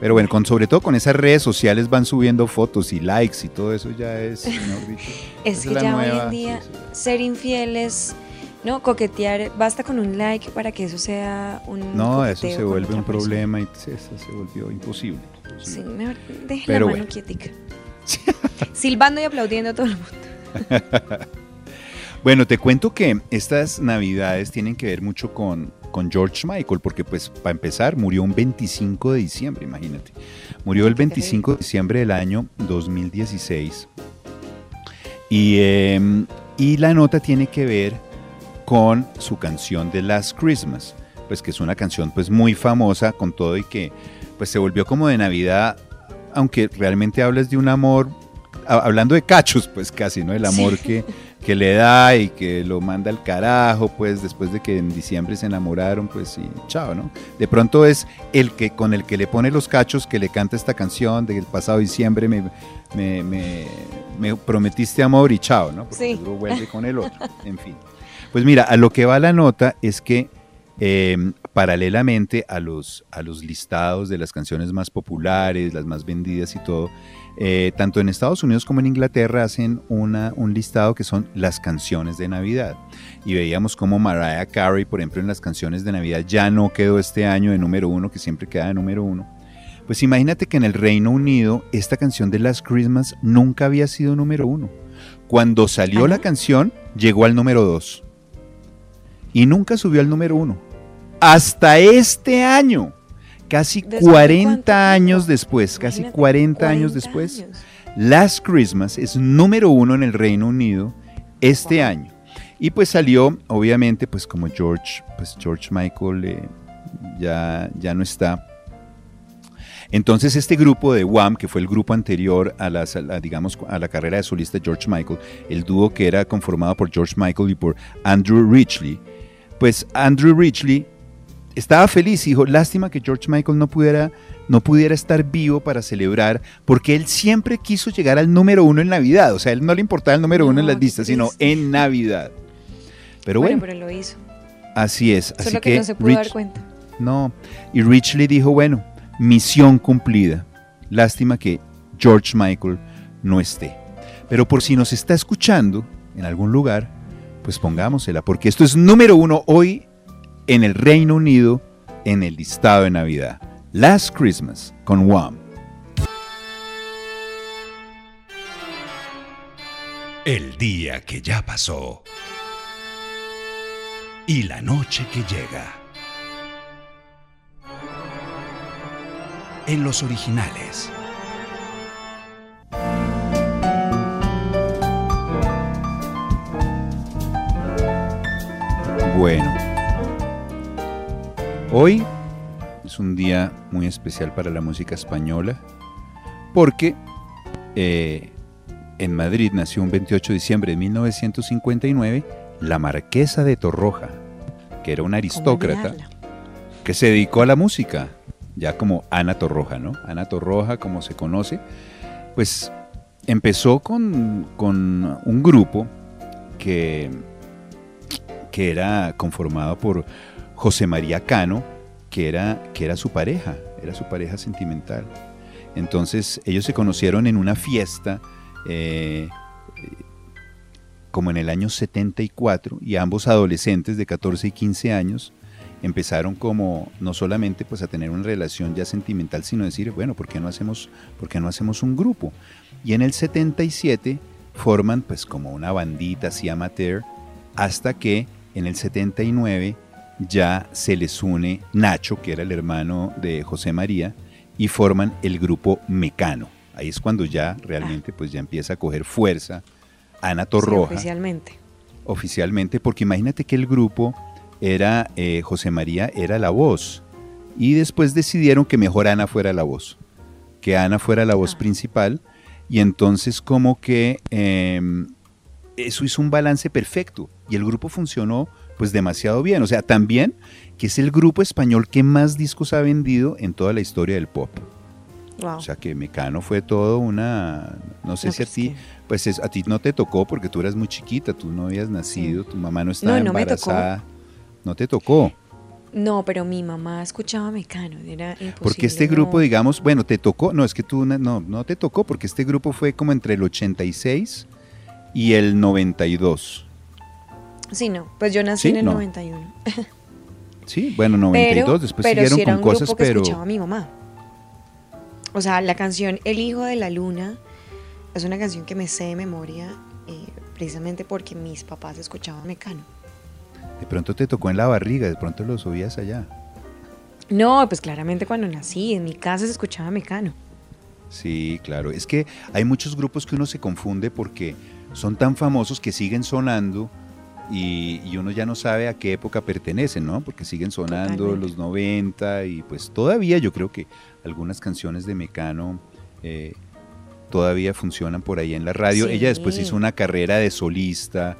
Pero bueno, con, sobre todo con esas redes sociales van subiendo fotos y likes y todo eso ya es. Es que ya hoy en día sí, sí. ser infieles, ¿no? Coquetear, basta con un like para que eso sea un No, eso se vuelve un persona. problema y se- se volvió imposible. Sí, mejor deje Pero la mano bueno. quietica. Silbando y aplaudiendo a todo el mundo. Bueno, te cuento que estas navidades tienen que ver mucho con, con George Michael, porque pues para empezar murió un 25 de diciembre, imagínate. Murió el 25 de diciembre del año 2016. Y, eh, y la nota tiene que ver con su canción de Last Christmas, pues que es una canción pues muy famosa con todo y que pues se volvió como de Navidad, aunque realmente hablas de un amor, hablando de cachos pues casi, ¿no? El amor Sí. que, que le da y que lo manda al carajo, pues después de que en diciembre se enamoraron, pues y chao, ¿no? De pronto es el que con el que le pone los cachos que le canta esta canción del pasado diciembre me, me, me- me prometiste amor y chao, ¿no? Porque Sí. luego vuelve con el otro, en fin. Pues mira, a lo que va la nota es que eh, paralelamente a los, a los listados de las canciones más populares, las más vendidas y todo, eh, tanto en Estados Unidos como en Inglaterra hacen un listado que son las canciones de Navidad. Y veíamos como Mariah Carey, por ejemplo, en las canciones de Navidad ya no quedó este año de número uno, que siempre queda de número uno. Pues imagínate que en el Reino Unido esta canción de Last Christmas nunca había sido número uno. Cuando salió la canción, llegó al número dos. Y nunca subió al número uno. Hasta este año. Casi ¿Después de 40 cuánto años después, casi Imagínate, 40, años 40 después. Last Christmas es número uno en el Reino Unido este año. Y pues salió, obviamente, pues como George, pues George Michael eh, ya, ya no está. Entonces este grupo de Wham, que fue el grupo anterior a, las- a digamos, a la carrera de solista George Michael, el dúo que era conformado por George Michael y por Andrew Ridgely, pues Andrew Ridgely estaba feliz y dijo, lástima que George Michael no pudiera, no pudiera estar vivo para celebrar, porque él siempre quiso llegar al número uno en Navidad, o sea, a él no le importaba el número uno en las listas, sino en Navidad. Pero bueno, pero lo hizo. así es. Así que, que, no se pudo dar Rich- cuenta. no, y Richley dijo, bueno, misión cumplida. Lástima que George Michael no esté. Pero por si nos está escuchando en algún lugar, pues pongámosela, porque esto es número uno hoy en el Reino Unido en el listado de Navidad. Last Christmas con Wham. El día que ya pasó. Y la noche que llega. En los originales. Bueno, hoy es un día muy especial para la música española porque eh, en Madrid nació un 28 de diciembre de 1959 la marquesa de Torroja, que era una aristócrata que se dedicó a la música, ya como Ana Torroja, ¿no? Ana Torroja, como se conoce, pues empezó con, con un grupo que, que era conformado por José María Cano, que era, que era su pareja, era su pareja sentimental. Entonces ellos se conocieron en una fiesta eh, como en el año 74 y ambos adolescentes de 14 y 15 años empezaron como no solamente pues a tener una relación ya sentimental, sino decir, bueno, ¿por qué no hacemos, por qué no hacemos un grupo? Y en el 77 forman pues como una bandita así amateur hasta que en el 79 ya se les une Nacho, que era el hermano de José María, y forman el grupo Mecano. Ahí es cuando ya realmente pues ya empieza a coger fuerza Ana Torroja. oficialmente. Oficialmente, porque imagínate que el grupo era, eh, José María era la voz. Y después decidieron que mejor Ana fuera la voz, que Ana fuera la voz principal. Y entonces como que em, eso hizo un balance perfecto. Y el grupo funcionó pues demasiado bien. O sea, también que es el grupo español que más discos ha vendido en toda la historia del pop. O sea que Mecano fue todo una, no sé si a ti, pues a ti no te tocó porque tú eras muy chiquita, tú no habías nacido, tu mamá no estaba No, no embarazada, no te tocó. No, pero mi mamá escuchaba Mecano, era imposible. Porque este grupo, digamos, bueno, te tocó, no, es que tú no, no te tocó porque este grupo fue como entre el 86 y el 92. Sí, no, pues yo nací Sí, en el no. 91. Sí, bueno, 92, pero, después pero siguieron sí era con un cosas, grupo que pero escuchaba mi mamá. O sea, la canción El Hijo de la Luna es una canción que me sé de memoria eh, precisamente porque mis papás escuchaban Mecano. de pronto te tocó en la barriga, de pronto lo subías allá. No, pues claramente cuando nací, en mi casa se escuchaba Mecano. Sí, claro. Es que hay muchos grupos que uno se confunde porque son tan famosos que siguen sonando y, y uno ya no sabe a qué época pertenecen, ¿no? Porque siguen sonando Totalmente. los 90 y pues todavía yo creo que algunas canciones de Mecano eh, todavía funcionan por ahí en la radio. Sí. Ella después hizo una carrera de solista,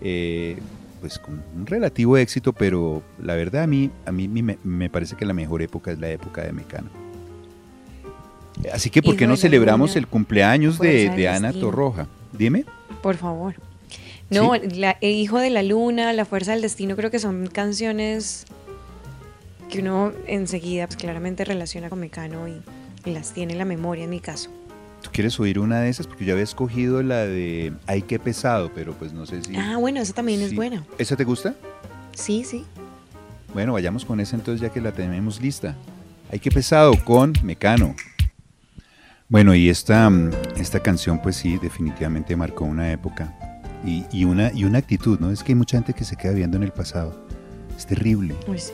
eh, pues con un relativo éxito, pero la verdad a mí, a mí me, me parece que la mejor época es la época de Mecano. Así que, ¿por qué no celebramos el cumpleaños de, de Ana. Torroja? Dime. Por favor. No, la- El Hijo de la Luna, La Fuerza del Destino, creo que son canciones que uno enseguida pues, claramente relaciona con Mecano y, y las tiene en la memoria, en mi caso. ¿Tú quieres oír una de esas? Porque yo había escogido la de Ay, qué pesado, pero pues no sé si... Ah, bueno, esa también es buena. ¿Esa te gusta? Sí, sí. Bueno, vayamos con esa entonces ya que la tenemos lista. Ay, qué pesado con Mecano. Bueno, y esta, esta canción pues sí, definitivamente marcó una época y, y una, y una actitud, ¿no? Es que hay mucha gente que se queda viendo en el pasado. Es terrible. Uy, sí.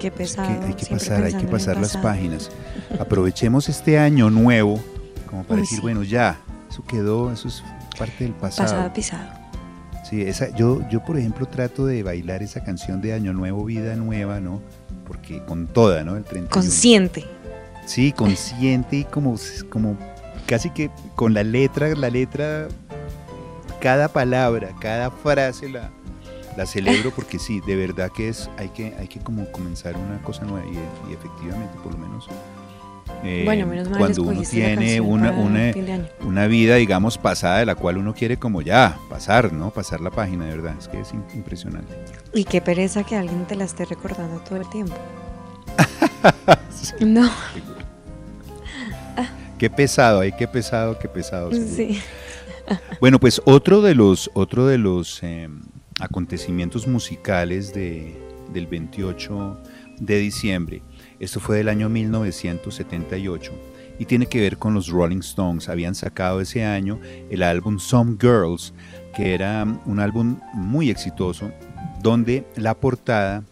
Qué Es que pesado. hay que pasar, hay que pasar las páginas. Aprovechemos este año nuevo como para Uy, decir, sí. bueno, ya, eso quedó, eso es parte del pasado. Pasado pisado. Sí, esa, yo, yo por ejemplo trato de bailar esa canción de Año Nuevo, Vida Nueva, ¿no? Porque con toda, ¿no? El 31. Consciente. Sí, consciente y como, como casi que con la letra, la letra, cada palabra, cada frase la, la celebro porque sí, de verdad que es, hay que, hay que como comenzar una cosa nueva y, y efectivamente por lo menos eh, Bueno, menos mal cuando uno tiene una, una, una vida, digamos, pasada de la cual uno quiere como ya pasar, ¿no? Pasar la página, de verdad, es que es im- impresionante. Y qué pereza que alguien te la esté recordando todo el tiempo. No, Qué pesado, ay, qué pesado, qué pesado. seguro. sí. Bueno, pues otro de los, otro de los eh, acontecimientos musicales de, del 28 de diciembre Esto fue del año 1978 y tiene que ver con los Rolling Stones. Habían sacado ese año el álbum Some Girls, que era un álbum muy exitoso, donde la portada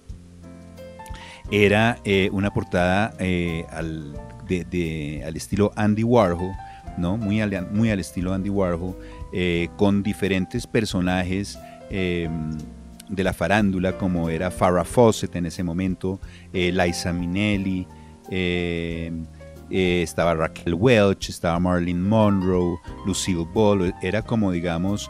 era eh, una portada eh, al, al, estilo Andy Warhol, ¿no? muy, al, muy al estilo Andy Warhol, eh, con diferentes personajes de la farándula, como era Farrah Fawcett en ese momento, Liza Minnelli, estaba Raquel Welch, estaba Marilyn Monroe, Lucille Ball, era como digamos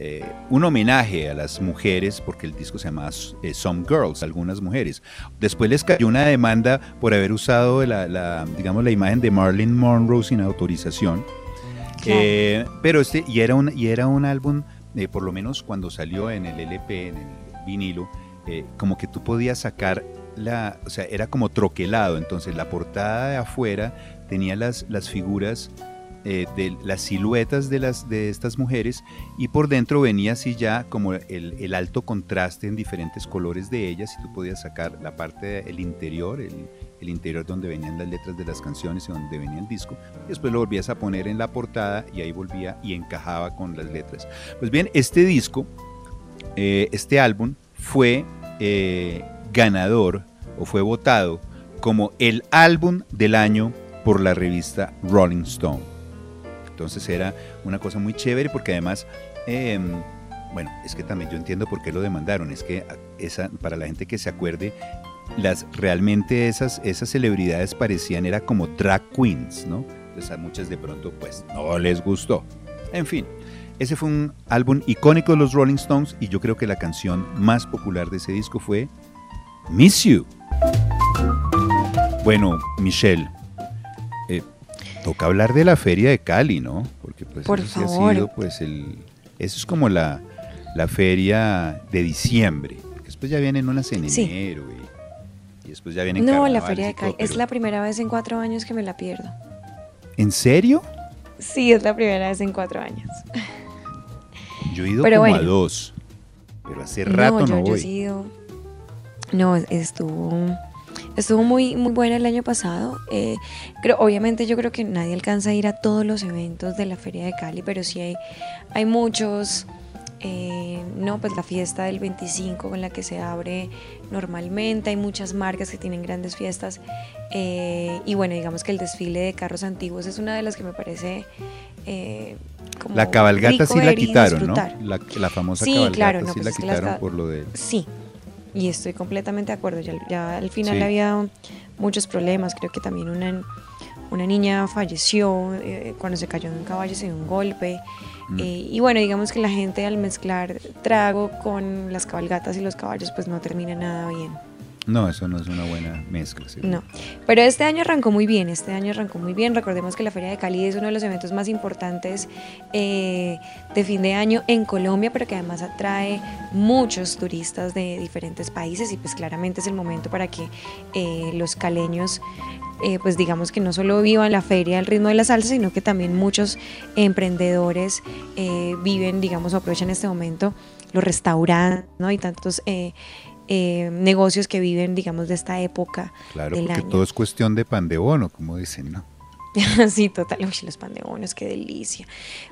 eh, un homenaje a las mujeres, porque el disco se llama eh, Some Girls, algunas mujeres. Después les cayó una demanda por haber usado la, digamos, la imagen de Marilyn Monroe sin autorización. Eh, pero este, y era un, y era un álbum, por lo menos cuando salió en el LP, en el vinilo, como que tú podías sacar la, o sea, era como troquelado, entonces la portada de afuera tenía las, las figuras eh, de las siluetas de, las, de estas mujeres y por dentro venía así ya como el, alto contraste en diferentes colores de ellas y tú podías sacar la parte del interior, el, interior donde venían las letras de las canciones y donde venía el disco. Y después lo volvías a poner en la portada y ahí volvía y encajaba con las letras. Pues bien, este disco, eh, este álbum fue eh, ganador o fue votado como el álbum del año por la revista Rolling Stone. Entonces era una cosa muy chévere porque además, em, bueno, es que también yo entiendo por qué lo demandaron, es que esa, para la gente que se acuerde, las, realmente esas, esas celebridades parecían, era como drag queens, ¿no? Entonces a muchas de pronto pues no les gustó. En fin, ese fue un álbum icónico de los Rolling Stones y yo creo que la canción más popular de ese disco fue Miss You. Bueno, Michelle, toca hablar de la feria de Cali, ¿no? Porque pues Por eso ha sido pues el eso es como la, feria de diciembre. Después ya vienen unas en enero y, después ya vienen No, la feria de Cali es la primera vez en cuatro años que me la pierdo. ¿En serio? Sí, es la primera vez en cuatro años. Yo he ido como a dos, pero hace rato no, voy. Yo he ido, no, estuvo Estuvo muy, muy buena el año pasado. Eh, obviamente yo creo que nadie alcanza a ir a todos los eventos de la Feria de Cali, pero sí hay, hay muchos. Eh, no, pues la fiesta del 25 con la que se abre normalmente, hay muchas marcas que tienen grandes fiestas eh, y bueno, digamos que el desfile de carros antiguos es una de las que me parece como La cabalgata sí la quitaron, ¿no? La, la famosa sí, cabalgata claro, no, sí pues la quitaron por lo de... Sí, y estoy completamente de acuerdo. Ya, al final había muchos problemas. Creo que también una, una niña falleció eh, cuando se cayó en un caballo, se dio un golpe. Mm. Eh, y bueno, digamos que la gente al mezclar trago con las cabalgatas y los caballos, pues no termina nada bien. No, eso no es una buena mezcla. No, pero este año arrancó muy bien, este año arrancó muy bien. Recordemos que la Feria de Cali es uno de los eventos más importantes eh, de fin de año en Colombia, pero que además atrae muchos turistas de diferentes países y pues claramente es el momento para que eh, los caleños eh, pues digamos que no solo vivan la feria al ritmo de la salsa, sino que también muchos emprendedores viven, digamos, o aprovechan este momento los restaurantes, ¿no? Y tantos eh, negocios que viven, digamos, de esta época claro, del porque año. todo es cuestión de pan de bono, como dicen, ¿no? sí, total. Uy, los pan de bonos, qué delicia.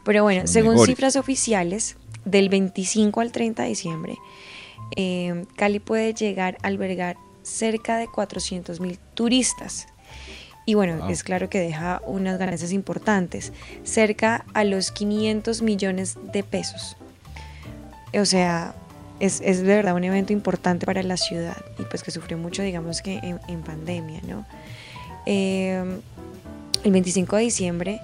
Pero bueno, según cifras oficiales, del 25 al 30 de diciembre, eh, Cali puede llegar a albergar cerca de 400 mil turistas. Y bueno, es claro que deja unas ganancias importantes, cerca a los 500 millones de pesos. O sea, es, es, de verdad un evento importante para la ciudad y pues que sufrió mucho, digamos que en, pandemia, ¿no? Em, el 25 de diciembre,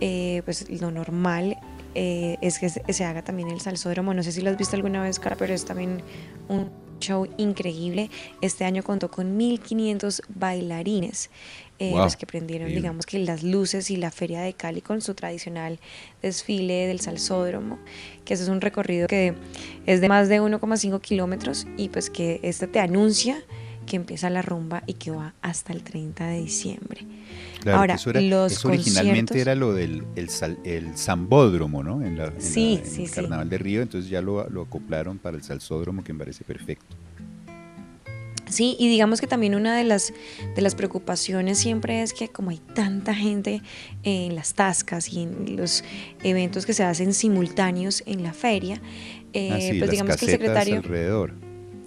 eh, pues lo normal eh, es que se, haga también el salsódromo. No sé si lo has visto alguna vez, Cara, pero es también un show increíble. Este año contó con 1.500 bailarines. Eh, los que prendieron, digamos que las luces y la Feria de Cali con su tradicional desfile del Salsódromo, que ese es un recorrido que es de más de 1,5 kilómetros y pues que este te anuncia que empieza la rumba y que va hasta el 30 de diciembre. Ahora, eso, los originalmente era lo del el, el Zambódromo, ¿no? En, la, sí, el Carnaval de Río, entonces ya lo, lo acoplaron para el Salsódromo, que me parece perfecto. Sí, y digamos que también una de las, de las preocupaciones siempre es que como hay tanta gente en las tascas y en los eventos que se hacen simultáneos en la feria, eh, Ah, sí, pues digamos que el secretario... alrededor.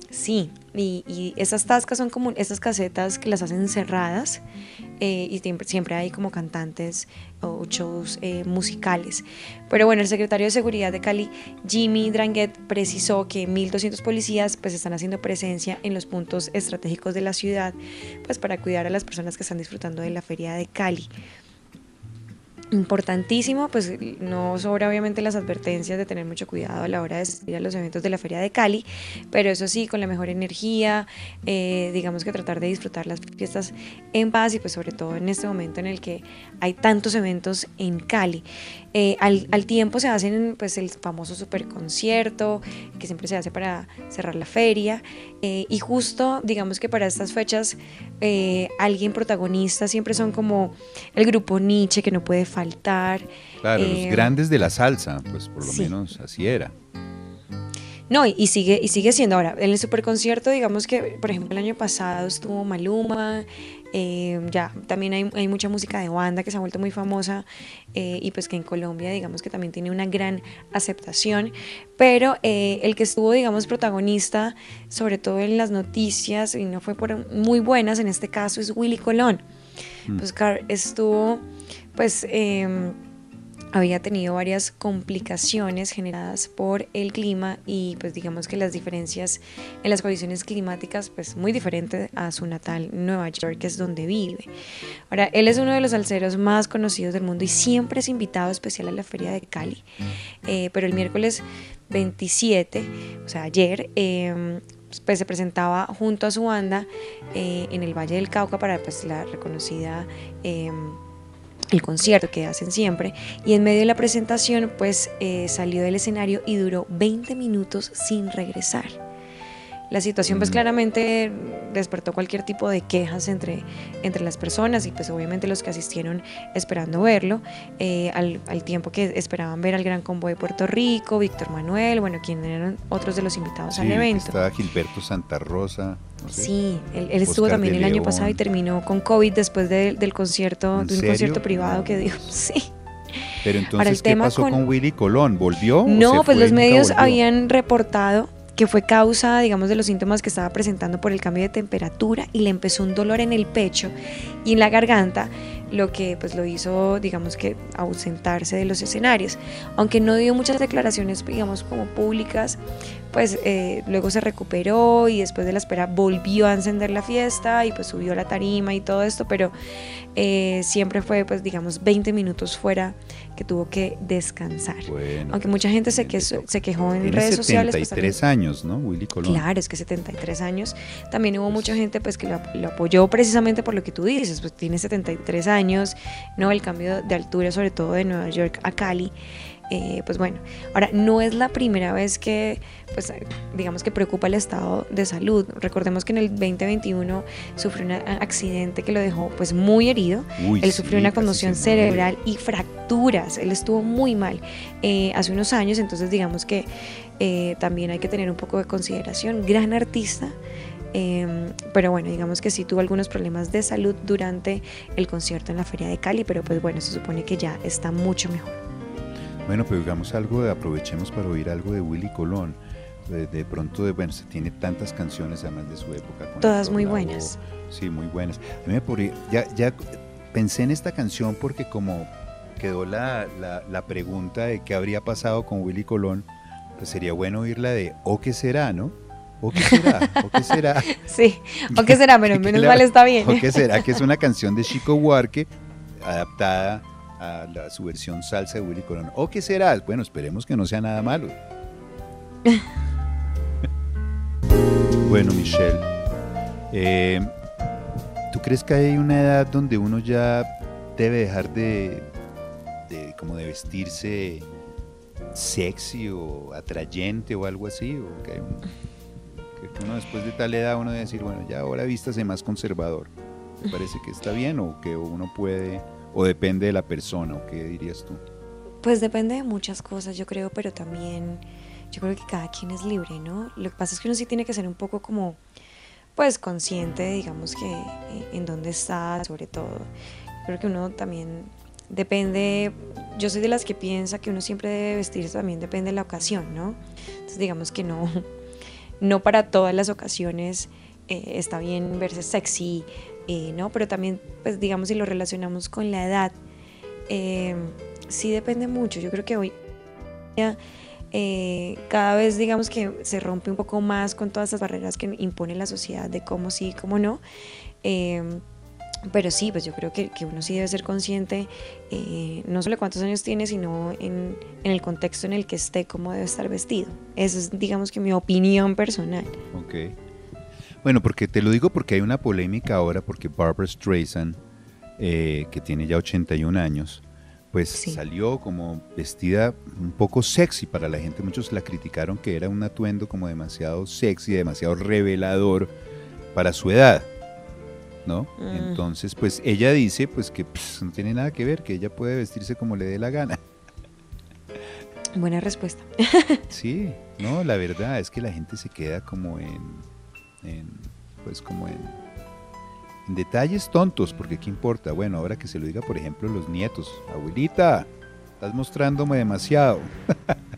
Sí, y, y esas tascas son como esas casetas que las hacen cerradas eh, y siempre, hay como cantantes o shows eh, musicales. Pero bueno, el secretario de Seguridad de Cali, Jimmy Dranguet, precisó que 1.200 policías pues están haciendo presencia en los puntos estratégicos de la ciudad pues para cuidar a las personas que están disfrutando de la feria de Cali importantísimo, pues no sobra obviamente las advertencias de tener mucho cuidado a la hora de asistir a los eventos de la Feria de Cali, pero eso sí, con la mejor energía, eh, digamos que tratar de disfrutar las fiestas en paz y pues sobre todo en este momento en el que hay tantos eventos en Cali. Eh, al, al tiempo se hacen pues el famoso super concierto que siempre se hace para cerrar la feria eh, y justo digamos que para estas fechas eh, alguien protagonista siempre son como el grupo Nietzsche que no puede faltar. Claro, Eh, los grandes de la salsa, pues por lo sí. menos así era. No, y, sigue, y sigue siendo ahora. En el superconcierto, digamos que, por ejemplo, el año pasado estuvo Maluma, eh, ya también hay, hay mucha música de banda que se ha vuelto muy famosa eh, y pues que en Colombia, digamos que también tiene una gran aceptación. Pero eh, el que estuvo, digamos, protagonista, sobre todo en las noticias, y no fue por muy buenas en este caso, es Willy Colón. Mm. Pues estuvo, pues. em, había tenido varias complicaciones generadas por el clima y pues digamos que las diferencias en las condiciones climáticas pues muy diferente a su natal Nueva York que es donde vive. Ahora, él es uno de los salseros más conocidos del mundo y siempre es invitado especial a la Feria de Cali, Eh, pero el miércoles 27, o sea ayer, eh, pues se presentaba junto a su banda eh, en el Valle del Cauca para pues la reconocida... el concierto que hacen siempre y en medio de la presentación pues eh, salió del escenario y duró 20 minutos sin regresar. La situación pues Mm. claramente despertó cualquier tipo de quejas entre, entre las personas y pues obviamente los que asistieron esperando verlo, eh, al, al tiempo que esperaban ver al Gran Combo de Puerto Rico, Víctor Manuel, bueno, quienes eran otros de los invitados Sí, al evento. estaba Gilberto Santa Rosa. No sé. Sí, él, él estuvo también el año pasado y terminó con COVID después de- del concierto, ¿En de un concierto privado que dio. Sí. Pero entonces, el ¿qué tema pasó con- con... Willy Colón? ¿Volvió? No, pues fue los medios volvió? habían reportado que fue causa, digamos, de los síntomas que estaba presentando por el cambio de temperatura y le empezó un dolor en el pecho y en la garganta, lo que pues lo hizo, digamos que ausentarse de los escenarios. Aunque no dio muchas declaraciones, digamos, como públicas, pues eh, luego se recuperó y después de la espera volvió a encender la fiesta y pues subió la tarima y todo esto, pero eh, siempre fue pues digamos 20 minutos fuera que tuvo que descansar. Bueno, Aunque mucha gente se, quejó, se quejó en redes sociales. pues, 73 también- años, ¿no? Willy Colón. Claro, es que 73 años. También hubo mucha gente pues que lo, lo apoyó precisamente por lo que tú dices, pues tiene 73 años, ¿no? El cambio de altura, sobre todo de Nueva York a Cali. Eh, pues bueno, ahora no es la primera vez que, pues digamos que preocupa el estado de salud. Recordemos que en el 2021 sufrió un accidente que lo dejó pues muy herido. Uy, Él sí, sufrió una conmoción cerebral y fracturas. Él estuvo muy mal eh, hace unos años, entonces digamos que eh, también hay que tener un poco de consideración. Gran artista, eh, pero bueno, digamos que sí tuvo algunos problemas de salud durante el concierto en la Feria de Cali, pero pues bueno, se supone que ya está mucho mejor. Bueno, pues digamos algo, de- aprovechemos para oír algo de Willy Colón. De, de pronto, de, bueno, se tiene tantas canciones además de su época. con Todas muy buenas. Sí, muy buenas. A mí me podría- ya, ya pensé en esta canción porque como quedó la, la, la pregunta de qué habría pasado con Willy Colón, pues sería bueno oírla de ¿O qué será, no? ¿O qué será? ¿O qué será? Sí, o qué será, pero ¿Qué menos mal está bien. ¿O qué será? Que es una canción de Chico Huarque adaptada a la- su versión salsa de Willy Colón. ¿O qué será? Bueno, esperemos que no sea nada malo. Bueno, Michelle, eh, ¿tú crees que hay una edad donde uno ya debe dejar de, de como de vestirse sexy o atrayente o algo así? ¿O que, hay un- que uno después de tal edad uno debe decir, bueno, ya ahora vístase más conservador? ¿Te parece que está bien o que uno puede, o depende de la persona, o qué dirías tú? Pues depende de muchas cosas, yo creo, pero también yo creo que cada quien es libre, ¿no? Lo que pasa es que uno sí tiene que ser un poco como pues consciente, digamos que eh, en dónde está, sobre todo. Creo que uno también depende, yo soy de las que piensa que uno siempre debe vestirse, también depende de la ocasión, ¿no? Entonces digamos que no, no para todas las ocasiones eh, está bien verse sexy, ¿no? Pero también, pues digamos, si lo relacionamos con la edad, eh, sí depende mucho. Yo creo que hoy eh, cada vez digamos que se rompe un poco más con todas esas barreras que impone la sociedad de cómo sí, cómo no. Eh, pero sí, pues yo creo que, uno sí debe ser consciente, eh, no solo cuántos años tiene, sino en, el contexto en el que esté, cómo debe estar vestido. Esa es, digamos que mi opinión personal. Ok. Bueno, porque te lo digo porque hay una polémica ahora, porque Barbara Streisand, eh, que tiene ya 81 años, pues sí. salió como vestida un poco sexy para la gente. Muchos la criticaron que era un atuendo como demasiado sexy, demasiado revelador para su edad. ¿No? Mm. Entonces, pues ella dice pues que pues, no tiene nada que ver, que ella puede vestirse como le dé la gana. Buena respuesta. sí, no, la verdad es que la gente se queda como en, en pues como en, en, detalles tontos, porque qué importa. Bueno, ahora que se lo diga, por ejemplo, los nietos, abuelita, estás mostrándome demasiado.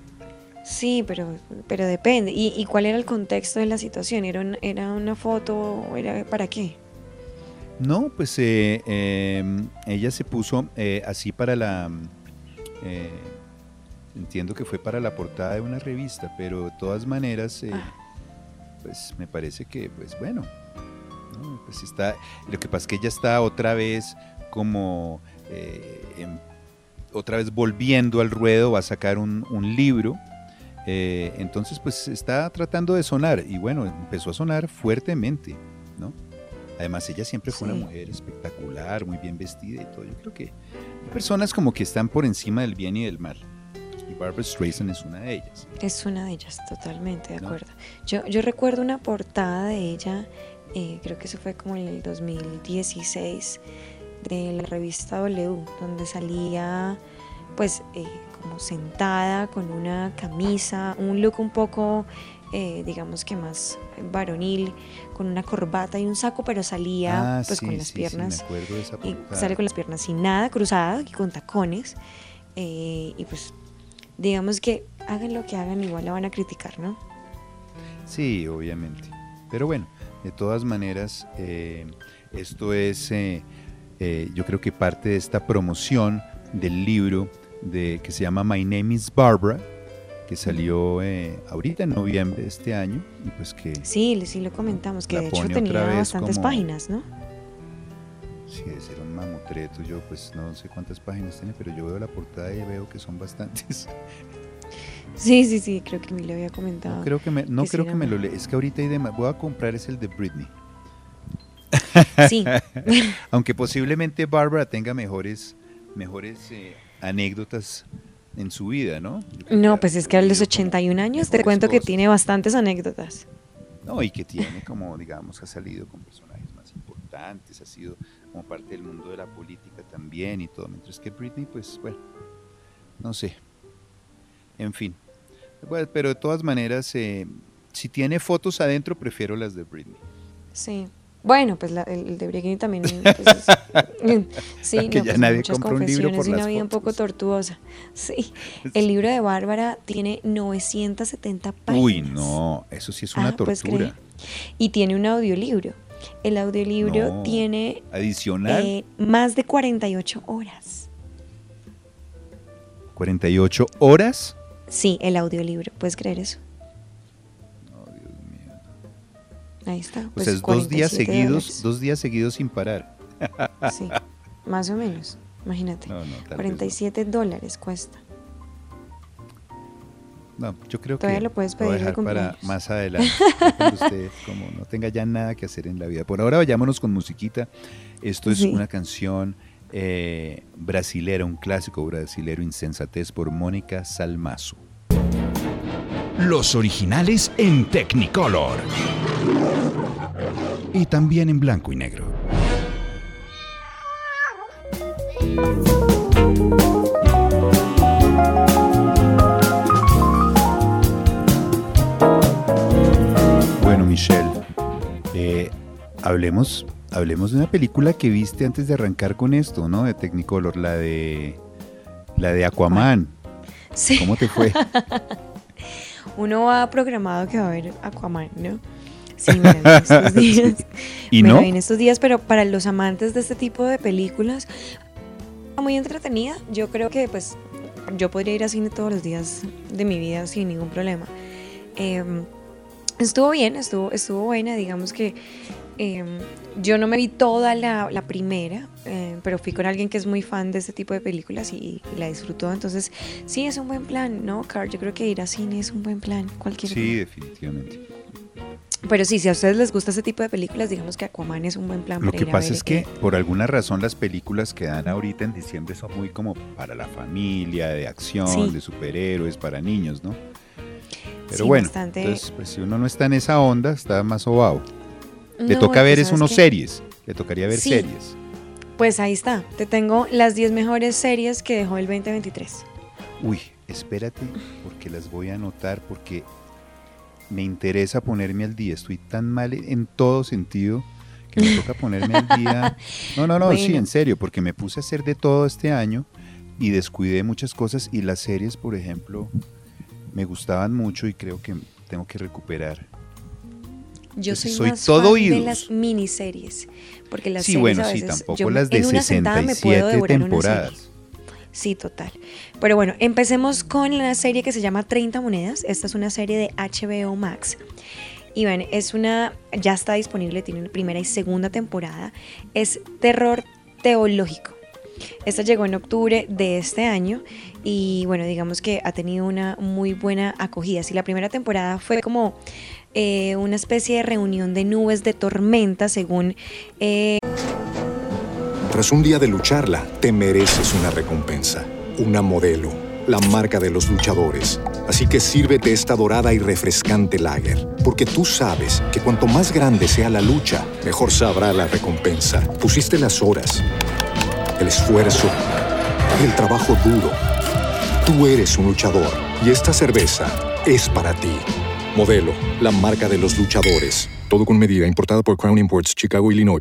Sí, pero, pero depende. ¿Y, ¿Y, cuál era el contexto de la situación? ¿Era, un, era una foto o era para qué? No, pues eh, eh, ella se puso eh, así para la... entiendo que fue para la portada de una revista, pero de todas maneras, ah. Pues me parece que, pues bueno, ¿no? pues está, lo que pasa es que ella está otra vez como, en, otra vez volviendo al ruedo, va a sacar un, un libro. entonces, pues está tratando de sonar y bueno, empezó a sonar fuertemente, ¿no? Además, ella siempre fue sí. una mujer espectacular, muy bien vestida y todo. Yo creo que hay personas como que están por encima del bien y del mal. Y Barbara Streisand es una de ellas. Es una de ellas, totalmente de ¿No? acuerdo. Yo, yo recuerdo una portada de ella, eh, creo que eso fue como en el 2016, de la revista W, donde salía pues eh, como sentada con una camisa, un look un poco eh, digamos que más varonil, con una corbata y un saco, pero salía ah, pues sí, con las sí, piernas. Sí, y sale con las piernas sin nada, cruzadas y con tacones. Eh, y pues digamos que hagan lo que hagan, igual la van a criticar, ¿no? Sí, obviamente. Pero bueno, de todas maneras, eh, esto es, eh, yo creo que parte de esta promoción del libro de, que se llama My Name is Barbara, que salió eh, ahorita en noviembre de este año y pues que sí sí lo comentamos que de hecho tenía bastantes como, páginas no sí debe ser un mamutreto yo pues no sé cuántas páginas tiene pero yo veo la portada y veo que son bastantes sí sí sí creo que me lo había comentado no creo que me no que creo sí, que me lo lea es que ahorita hay demás voy a comprar es el de Britney sí aunque posiblemente Barbara tenga mejores mejores eh, anécdotas en su vida, ¿no? No, pues es que a los 81 años te cuento cosas. que tiene bastantes anécdotas. No, y que tiene como, digamos, ha salido con personajes más importantes, ha sido como parte del mundo de la política también y todo, mientras que Britney, pues, bueno, no sé. En fin. Bueno, pero de todas maneras, eh, si tiene fotos adentro, prefiero las de Britney. Sí. Bueno, pues la, el, de Britney también. Pues, es, sí, que no, ya pues nadie muchas compra un libro por confesiones y una las vida un poco tortuosa. Sí. El libro de Bárbara tiene 970 páginas. Uy, no, eso sí es una Ah, pues tortura. y tiene un audiolibro. El audiolibro No. tiene Adicional, eh, más de 48 horas. 48 horas. Sí, el audiolibro. ¿Puedes creer eso? Ahí está. O pues sea, es dos días 47 seguidos, dos días seguidos sin parar. Sí, más o menos. Imagínate. No, no, tal vez 47 dólares cuesta. No, yo creo Todavía que lo puedes lo voy a pedir de dejar para más adelante, cuando usted como no tenga ya nada que hacer en la vida. Por ahora vayámonos con musiquita. Esto es Sí. una canción eh, brasilera, un clásico brasilero, Insensatez, por Mónica Salmazo. Los originales en Technicolor. Y también en blanco y negro. Michelle, Eh, hablemos, hablemos de una película que viste antes de arrancar con esto, ¿no? De Technicolor, la de la de Aquaman. Sí. ¿Cómo te fue? Uno va programado que va a ver Aquaman, ¿no? Sí, me la vi en estos días. ¿Y Me la no? vi en estos días, pero para los amantes de este tipo de películas, muy entretenida. Yo creo que pues yo podría ir a cine todos los días de mi vida sin ningún problema. Eh, estuvo bien, estuvo, estuvo buena, digamos que eh, yo no me vi toda la, la primera, eh, pero fui con alguien que es muy fan de este tipo de películas y, y la disfrutó. Entonces, sí, es un buen plan, ¿no, Carl? Yo creo que ir a cine es un buen plan, cualquier Sí, definitivamente. Pero sí, si a ustedes les gusta este tipo de películas, digamos que Aquaman es un buen plan Lo para que ir a pasa ver, es que por alguna razón las películas que dan ahorita en diciembre son muy como para la familia, de acción, Sí. de superhéroes, para niños, ¿no? Pero Sí, bueno, bastante. entonces pues, si uno no está en esa onda, está más sobao. Le No, toca y ver es unos que- series, le tocaría ver Sí. series. Pues ahí está, te tengo las 10 mejores series que dejó el 2023. Uy, espérate, porque las voy a anotar, porque me interesa ponerme al día. Estoy tan mal en todo sentido que me toca ponerme al día. No, no, no, sí, en serio, porque me puse a hacer de todo este año y descuidé muchas cosas y las series, por ejemplo, me gustaban mucho y creo que tengo que recuperar. Yo soy, soy más todo fan de las miniseries, porque las sí, series bueno, a sí, veces tampoco yo las de en una sentada me puedo 67 devorar una temporadas. Sí, total. Pero bueno, empecemos con la serie que se llama 30 monedas. Esta es una serie de HBO Max. Y bueno, es una, ya está disponible, tiene primera y segunda temporada. Es terror teológico. Esta llegó en octubre de este año y bueno, digamos que ha tenido una muy buena acogida. Si la primera temporada fue como eh, una especie de reunión de nubes de tormenta, según eh, Tras un día de lucharla, te mereces una recompensa, una modelo, la marca de los luchadores. Así que sírvete esta dorada y refrescante lager, porque tú sabes que cuanto más grande sea la lucha, mejor sabrá la recompensa. Pusiste las horas, el esfuerzo, el trabajo duro. Tú eres un luchador y esta cerveza es para ti. Modelo, la marca de los luchadores. Todo con medida, importada por Crown Imports, Chicago, Illinois.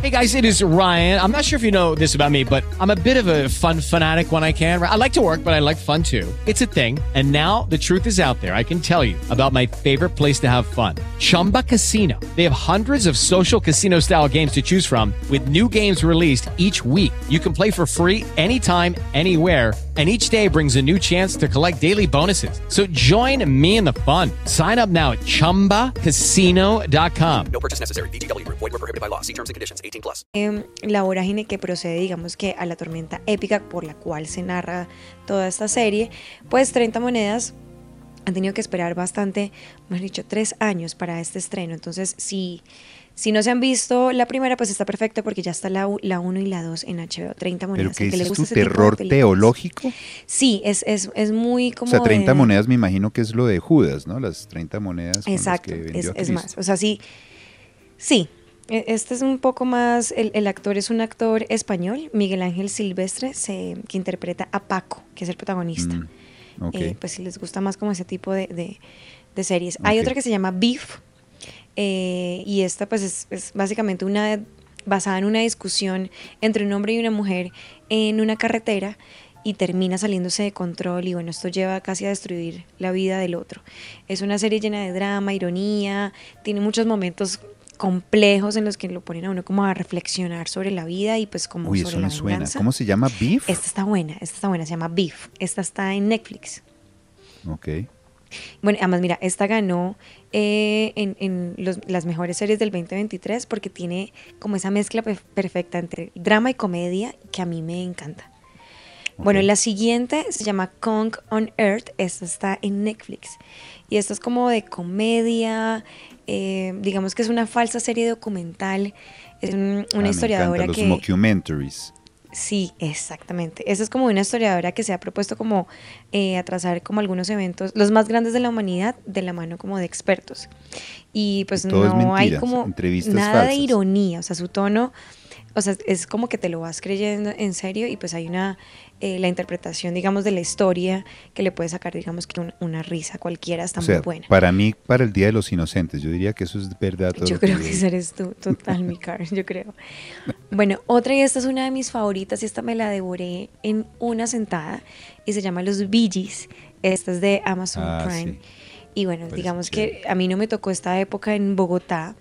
Hey guys, it is Ryan. I'm not sure if you know this about me, but I'm a bit of a fun fanatic when I can. I like to work, but I like fun too. It's a thing. And now the truth is out there. I can tell you about my favorite place to have fun Chumba Casino. They have hundreds of social casino style games to choose from, with new games released each week. You can play for free anytime, anywhere. And each day brings a new chance to collect daily bonuses. So join me in the fun. Sign up now at chumbacasino.com. No purchase necessary. VGW Group. Void were prohibited by law. See terms and conditions. 18 plus. em, la vorágine que procede, digamos que a la tormenta épica por la cual se narra toda esta serie, pues 30 monedas han tenido que esperar bastante, mejor dicho, tres años para este estreno. Entonces, si, si no se han visto la primera, pues está perfecto porque ya está la 1 y la 2 en HBO. 30 ¿Pero monedas. qué que gusta de ¿Terror teológico? Sí, es, es, es muy O como. sea, 30 de- monedas me imagino que es lo de Judas, ¿no? Las 30 monedas con las Exacto, que vendió es, a es más. O sea, sí, sí. e- Este es un poco más, el, el actor es un actor español, Miguel Ángel Silvestre, se- que interpreta a Paco, que es el protagonista. Mm, ok. Eh, pues si les gusta más como ese tipo de, de- de series. Hay otra que se llama Beef, eh, y esta pues es, es básicamente una basada en una discusión entre un hombre y una mujer en una carretera y termina saliéndose de control y bueno, esto lleva casi a destruir la vida del otro. Es una serie llena de drama, ironía, tiene muchos momentos complejos en los que lo ponen a uno como a reflexionar sobre la vida y pues como Uy, sobre eso la me suena. ¿Cómo se llama? ¿Beef? Esta está buena, esta está buena, se llama Beef. Esta está en Netflix. Ok. Bueno, además, mira, esta ganó eh, en, en los- las mejores series del 2023 porque tiene como esa mezcla pe- perfecta entre drama y comedia que a mí me encanta. Bueno, la siguiente se llama Kong on Earth. Esta está en Netflix. Y esta es como de comedia. eh, digamos que es una falsa serie documental. Es un- Ah, una me historiadora los que. mockumentaries. Sí, exactamente. Esa es como una historiadora que se ha propuesto como eh, atrasar como algunos eventos, los más grandes de la humanidad, de la mano como de expertos. Y pues es no hay como nada de ironía, o sea, su tono o sea, es como que te lo vas creyendo en serio y pues hay una, eh, la interpretación, digamos, de la historia que le puede sacar, digamos, que un- una risa cualquiera está O sea, muy buena. para mí, para el Día de los Inocentes, yo diría que eso es verdad. todo Yo que creo que ese eres tú, total, mi car, yo creo. Bueno, otra y esta es una de mis favoritas y esta me la devoré en una sentada y se llama Los Gees. Esta es de Amazon Ah, Prime. sí. Y bueno, digamos que a mí no me tocó esta época en Bogotá.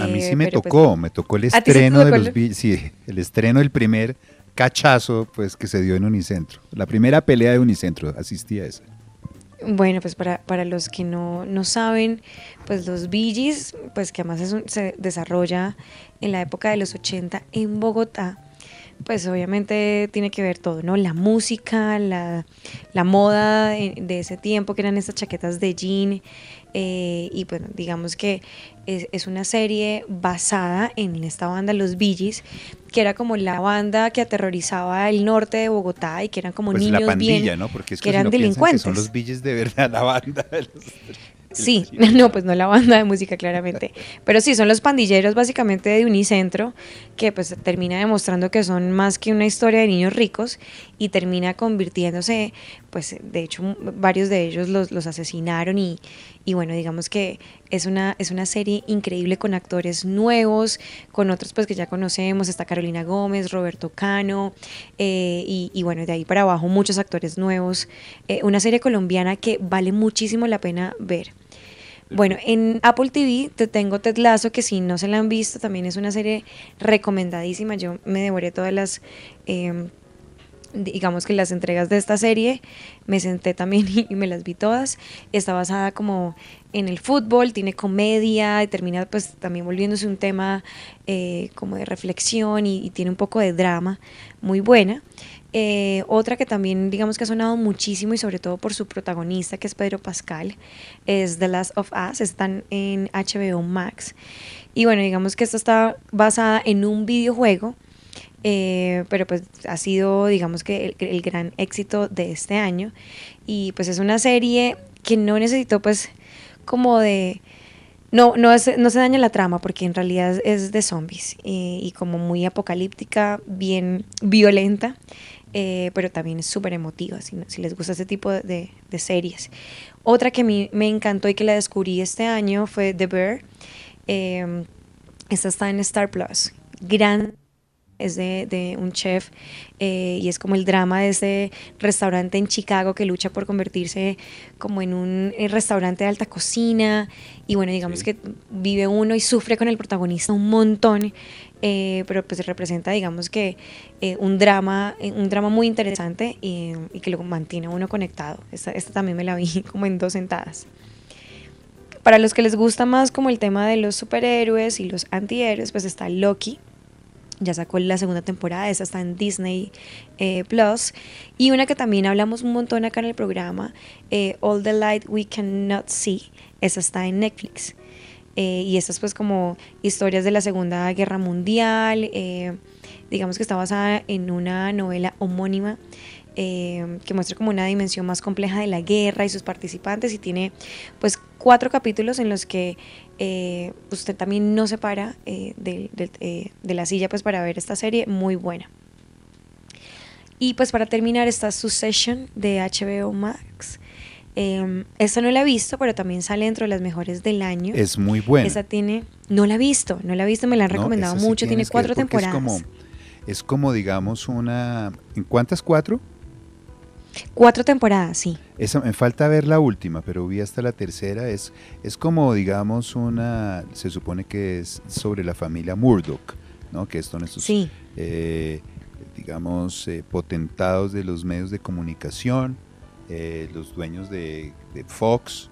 A mí eh, sí me pero pues- tocó, me tocó el ¿A ti sí te estreno de los el- sí, el estreno del primer cachazo pues que se dio en Unicentro. La primera pelea de Unicentro, asistí a esa. Bueno, pues para, para los que no, no saben, pues los Gees, pues que además un- se desarrolla en la época de los 80 en Bogotá, pues obviamente tiene que ver todo, ¿no? La música, la, la moda de, de ese tiempo, que eran estas chaquetas de jean, eh, y bueno, digamos que es, es una serie basada en esta banda, los Gees, que era como la banda que aterrorizaba el norte de Bogotá y que eran como Pues niños la pandilla, bien, ¿no? Porque es que que, si eran no piensan que delincuentes. son los billes de verdad, la banda. de los- Sí, no, pues no la banda de música claramente, pero sí, son los pandilleros básicamente de Unicentro que pues termina demostrando que son más que una historia de niños ricos y termina convirtiéndose, pues de hecho varios de ellos los, los asesinaron y, y bueno, digamos que es una, es una serie increíble con actores nuevos, con otros pues que ya conocemos, está Carolina Gómez, Roberto Cano eh, y, y bueno, de ahí para abajo muchos actores nuevos, Eh, una serie colombiana que vale muchísimo la pena ver. Bueno, en Apple TV te tengo Ted Lasso, que si no se la han visto, también es una serie recomendadísima. Yo me devoré todas las, eh, digamos que las entregas de esta serie, me senté también y, me las vi todas. Está basada como en el fútbol, tiene comedia termina pues también volviéndose un tema eh, como de reflexión y, tiene un poco de drama, muy buena. Eh, otra que también digamos que ha sonado muchísimo y sobre todo por su protagonista que es Pedro Pascal es The Last of Us, están en HBO Max y bueno digamos que esto está basada en un videojuego eh, pero pues ha sido digamos que el, gran éxito de este año y pues es una serie que no necesitó pues como de no, no, es- no se daña la trama porque en realidad es de zombies y como muy apocalíptica, bien violenta, eh, pero también es súper emotiva si, les gusta este tipo de, de series. Otra que a mí me encantó y que la descubrí este año fue The Bear. Eh, esta está en Star Plus. Gran es de, de un chef eh, y es como el drama de ese restaurante en Chicago que lucha por convertirse como en un eh, restaurante de alta cocina y bueno, digamos que vive uno y sufre con el protagonista un montón, eh, pero pues representa digamos que eh, un drama, un drama muy interesante y, y que lo mantiene uno conectado. Esta, esta también me la vi como en dos sentadas. Para los que les gusta más como el tema de los superhéroes y los antihéroes, pues está Loki, ya sacó la segunda temporada, esa está en Disney eh, Plus. Y una que también hablamos un montón acá en el programa, eh, All the Light We Cannot See, esa está en Netflix. Eh, y estas pues como historias de la Segunda Guerra Mundial, eh, digamos que está basada en una novela homónima que muestra como una dimensión más compleja de la guerra y sus participantes y tiene pues cuatro capítulos en los que eh, usted también no se para eh, eh, de la silla pues para ver esta serie muy buena. Y pues para terminar está Succession de HBO Max. Eh, esta no la he visto, pero también sale dentro de las mejores del año. Es muy buena. Esa tiene, no la he visto, no la he visto, me la han No, recomendado sí mucho, tiene cuatro temporadas. Es como, es como, digamos, una... ¿En cuántas cuatro? Cuatro temporadas, sí. Esa, me falta ver la última, pero vi hasta la tercera. Es, es como, digamos, una... Se supone que es sobre la familia Murdoch, ¿no? Que son estos, Sí. eh, digamos, eh, potentados de los medios de comunicación, eh, los dueños de, de Fox,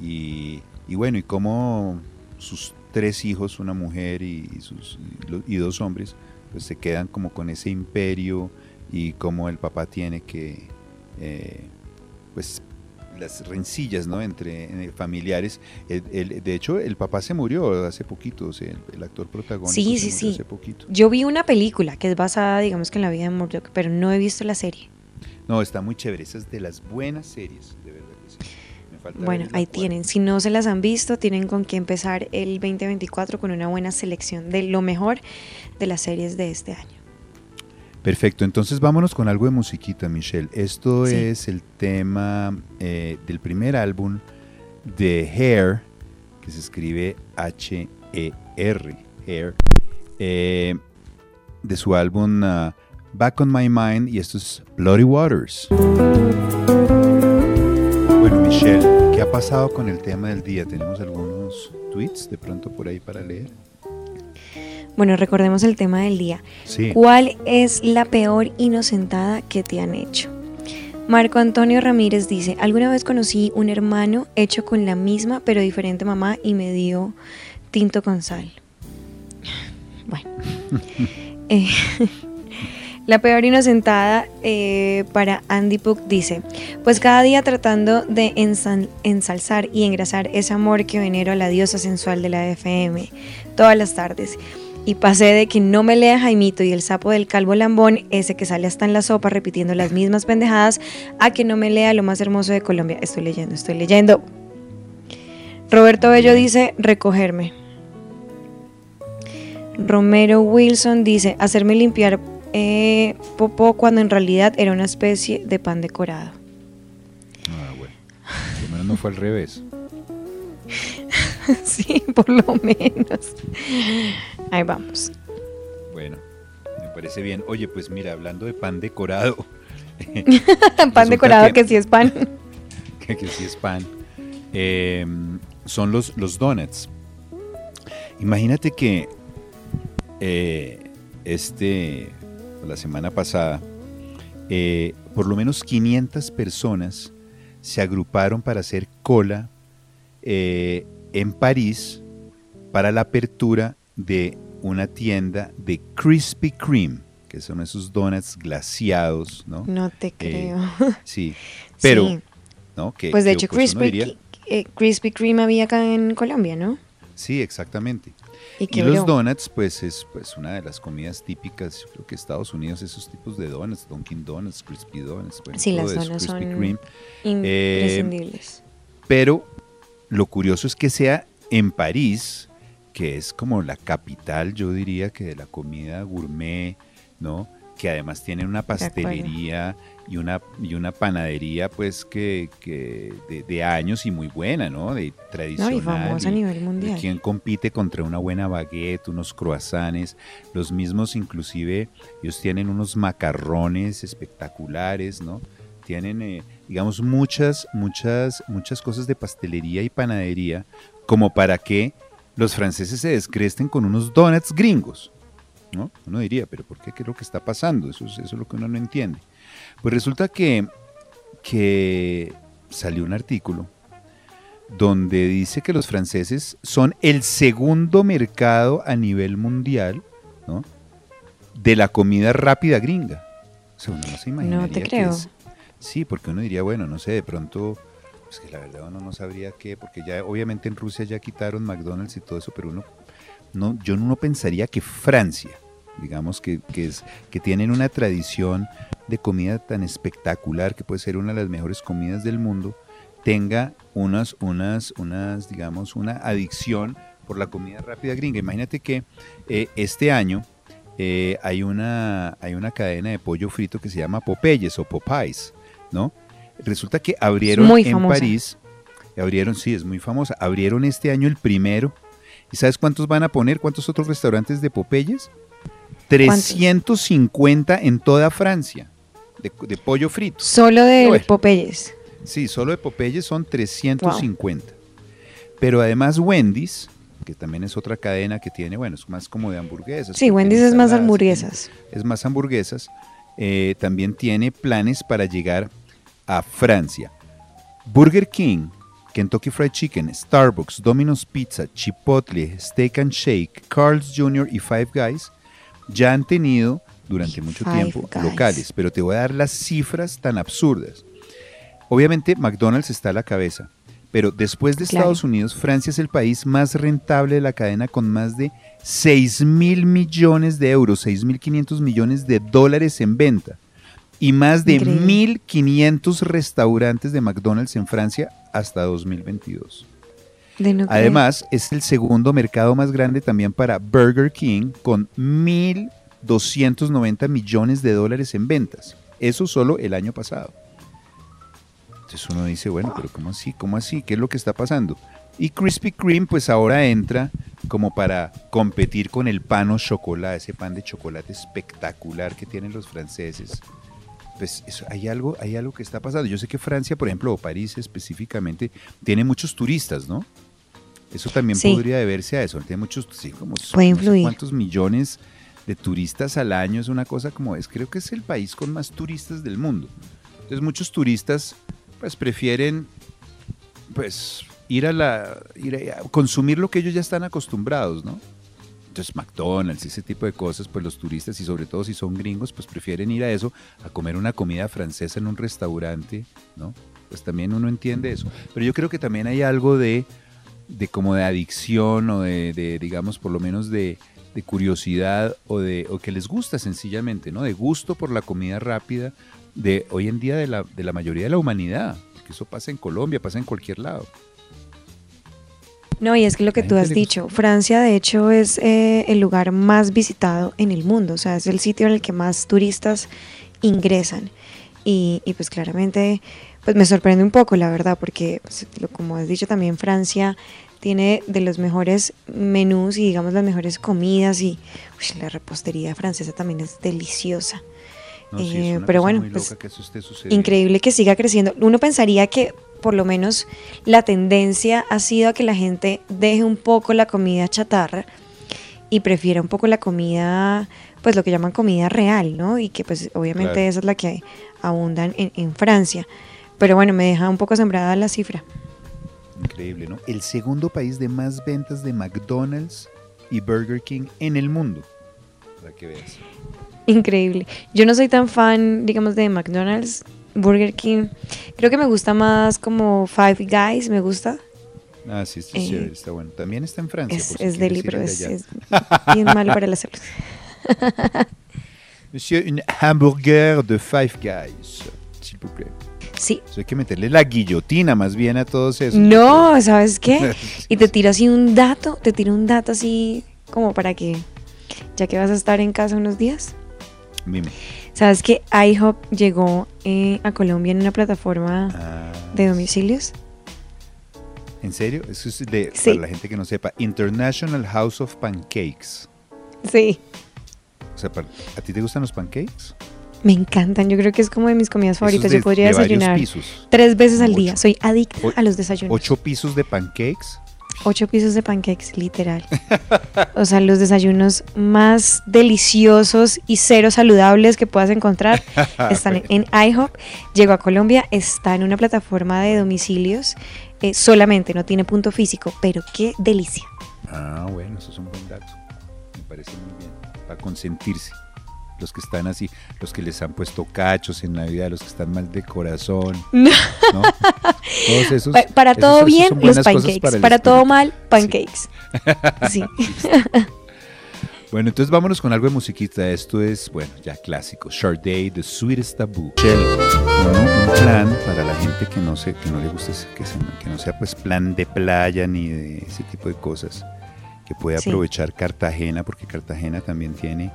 y, y bueno, y cómo sus tres hijos, una mujer y, y sus, y dos hombres, pues se quedan como con ese imperio y cómo el papá tiene que, eh, pues, las rencillas, ¿no? Entre eh, familiares. El- el- de hecho, el papá se murió hace poquito, o sea, el, el actor protagónico Sí, se sí, murió sí. hace poquito. Yo vi una película que es basada, digamos que en la vida de Murdoch, pero no he visto la serie. No, está muy chévere. Esa es de las buenas series, de verdad que sí. Me falta Bueno, ahí cuarta. tienen. Si no se las han visto, tienen con que empezar el 2024 con una buena selección de lo mejor de las series de este año. Perfecto, entonces vámonos con algo de musiquita, Michelle. Esto Sí. es el tema eh, del primer álbum de Hair, que se escribe H-E-R, Hair, eh, de su álbum ah, Back on My Mind, y esto es Bloody Waters. Bueno, Michelle, ¿qué ha pasado con el tema del día? ¿Tenemos algunos tweets de pronto por ahí para leer? Bueno, recordemos el tema del día. Sí. ¿Cuál es la peor inocentada que te han hecho? Marco Antonio Ramírez dice, alguna vez conocí un hermano hecho con la misma pero diferente mamá y me dio tinto con sal. Bueno. Eh, la peor inocentada eh, para Andy Puck dice, pues cada día tratando de ensal- ensalzar y engrasar ese amor que venero a la diosa sensual de la FM todas las tardes. Y pasé de que no me lea Jaimito y el sapo del calvo lambón, ese que sale hasta en la sopa repitiendo las mismas pendejadas, a que no me lea lo más hermoso de Colombia. Estoy leyendo, estoy leyendo. Roberto Bello dice, recogerme. Romero Wilson dice, hacerme limpiar eh, popó cuando en realidad era una especie de pan decorado. Ah, bueno. Por lo menos no fue al revés. sí, por lo menos. Ahí vamos. Bueno, me parece bien. Oye, pues mira, hablando de pan decorado. pan decorado que, sí es pan. que, que sí es pan. eh, son los, los donuts. Imagínate que eh, este, la semana pasada, eh, por lo menos 500 personas se agruparon para hacer cola eh, en París para la apertura de una tienda de Krispy Kreme, que son esos donuts glaciados, ¿no? No te Eh, creo. sí, pero, Sí. ¿no? Que, pues de hecho, pues, Krispy, eh, Krispy Kreme había acá en Colombia, ¿no? Sí, exactamente. Y los donuts, pues es pues una de las comidas típicas, yo creo que Estados Unidos, esos tipos de donuts, Dunkin' Donuts, Crispy Donuts, bueno, Sí, todo las eso, donuts Krispy son Kreme. Eh, imprescindibles. pero lo curioso es que sea en París, que es como la capital, yo diría que de la comida gourmet, ¿no? Que además tienen una pastelería y una, y una panadería, pues, que, que de, de años y muy buena, ¿no? De tradicional. famosa a y- nivel y mundial. ¿Quién compite contra una buena baguette, unos croissants? Los mismos, inclusive, ellos tienen unos macarrones espectaculares, ¿no? Tienen, eh, digamos, muchas, muchas, muchas cosas de pastelería y panadería, como para que los franceses se descresten con unos donuts gringos. ¿no? Uno diría, pero ¿por qué? ¿Qué es lo que está pasando? Eso es, eso es lo que uno no entiende. Pues resulta que, que salió un artículo donde dice que los franceses son el segundo mercado a nivel mundial ¿no? de la comida rápida gringa. O sea, uno no se imaginaría te que creo. es- sí, porque uno diría, bueno, no sé, de pronto, pues que la verdad uno no sabría qué, porque ya obviamente en Rusia ya quitaron McDonald's y todo eso, pero uno, no, yo no pensaría que Francia, digamos que, que, es, que tienen una tradición de comida tan espectacular, que puede ser una de las mejores comidas del mundo, tenga unas, unas, unas, digamos, una adicción por la comida rápida gringa. Imagínate que eh, este año eh, hay, una, hay una cadena de pollo frito que se llama Popeyes o Popeyes, ¿no? Resulta que abrieron muy en famosa. París, abrieron, sí, es muy famosa, abrieron este año el primero. ¿Y sabes cuántos van a poner? ¿Cuántos otros restaurantes de Popeyes? 350 en toda Francia de, de pollo frito. Solo de Bueno. Popeyes. Sí, solo de Popeyes son 350. Pero además Wendy's, que también es otra cadena que tiene, bueno, es más como de hamburguesas. Sí, Wendy's es más hamburguesas. Es más hamburguesas. Eh, también tiene planes para llegar a Francia. Burger King, Kentucky Fried Chicken, Starbucks, Domino's Pizza, Chipotle, Steak and Shake, Carl's Jr. y Five Guys ya han tenido durante mucho Five tiempo Guys. locales, pero te voy a dar las cifras tan absurdas. Obviamente McDonald's está a la cabeza, pero después de Claro. Estados Unidos, Francia es el país más rentable de la cadena con más de 6 mil millones de euros, 6 mil 500 millones de dólares en venta. y más de Increíble. 1.500 restaurantes de McDonald's en Francia hasta 2022. De no creer. Además, es el segundo mercado más grande también para Burger King con 1.290 millones de dólares en ventas. Eso solo el año pasado. Entonces uno dice, bueno, pero ¿cómo así? ¿Cómo así? ¿Qué es lo que está pasando? Y Krispy Kreme pues ahora entra como para competir con el pan o chocolate, ese pan de chocolate espectacular que tienen los franceses. Pues eso, hay, algo, hay algo que está pasando. Yo sé que Francia, por ejemplo, o París específicamente, tiene muchos turistas, ¿no? Eso también Sí. podría deberse a eso. Tiene muchos, sí, como Puede no sé influir. cuántos millones de turistas al año. Es una cosa como es. Creo que es el país con más turistas del mundo. Entonces muchos turistas pues prefieren pues ir a la ir a consumir lo que ellos ya están acostumbrados, ¿no? Entonces McDonald's, ese tipo de cosas, pues los turistas y sobre todo si son gringos, pues prefieren ir a eso, a comer una comida francesa en un restaurante, ¿no? Pues también uno entiende eso. Pero yo creo que también hay algo de, de como de adicción o de, de, digamos, por lo menos de, de curiosidad o de o que les gusta sencillamente, ¿no? De gusto por la comida rápida de hoy en día de la, de la mayoría de la humanidad. Porque eso pasa en Colombia, pasa en cualquier lado. No, y es que lo que tú has dicho, Francia de hecho es eh, el lugar más visitado en el mundo, o sea, es el sitio en el que más turistas ingresan. Y, y pues claramente, pues me sorprende un poco, la verdad, porque pues, lo- como has dicho también, Francia tiene de los mejores menús y digamos las mejores comidas y uy, la repostería francesa también es deliciosa. No, sí, es Eh, pero bueno, pues que increíble que siga creciendo. Uno pensaría que por lo menos la tendencia ha sido a que la gente deje un poco la comida chatarra y prefiera un poco la comida, pues lo que llaman comida real, ¿no? Y que pues obviamente Claro. esa es la que abundan en, en Francia. Pero bueno, me deja un poco sembrada la cifra. Increíble, ¿no? El segundo país de más ventas de McDonald's y Burger King en el mundo. Para que veas. Increíble. Yo no soy tan fan, digamos, de McDonald's, Burger King. Creo que me gusta más como Five Guys, me gusta. Ah, sí, está Eh, chévere, está bueno. También está en Francia. Es, si es deli, pero es, bien malo para la salud. Monsieur, un hamburger de Five Guys. s'il vous plaît. Sí. Eso hay que meterle la guillotina más bien a todos esos. No, ¿sabes qué? Y te tiro así un dato, te tiro un dato así como para que, ya que vas a estar en casa unos días, Dime. ¿Sabes que IHOP llegó eh, a Colombia en una plataforma Ah, de domicilios? ¿En serio? Eso es de, Sí. para la gente que no sepa, International House of Pancakes. Sí. O sea, ¿a ti te gustan los pancakes? Me encantan, yo creo que es como de mis comidas favoritas. de- yo podría de desayunar pisos. tres veces al día. Soy adicta O- a los desayunos. Ocho pisos de pancakes. Ocho pisos de pancakes, literal. O sea, los desayunos más deliciosos y cero saludables que puedas encontrar están en, en IHOP. Llegó a Colombia, está en una plataforma de domicilios eh, solamente, no tiene punto físico, pero qué delicia. Ah, bueno, eso es un buen dato. Me parece muy bien. Para consentirse. Los que están así, los que les han puesto cachos en Navidad, los que están mal de corazón. No. ¿no? Todos esos. Pa- para esos- todo esos bien, los pancakes. para todo mal, pancakes. Sí. Bueno, entonces vámonos con algo de musiquita. Esto es, bueno, ya clásico. Sade, The Sweetest Taboo. Uno, un plan para la gente que no, se, que no le guste, ese- que, se- que no sea pues plan de playa ni de ese tipo de cosas. Que pueda Sí. aprovechar Cartagena, porque Cartagena también tiene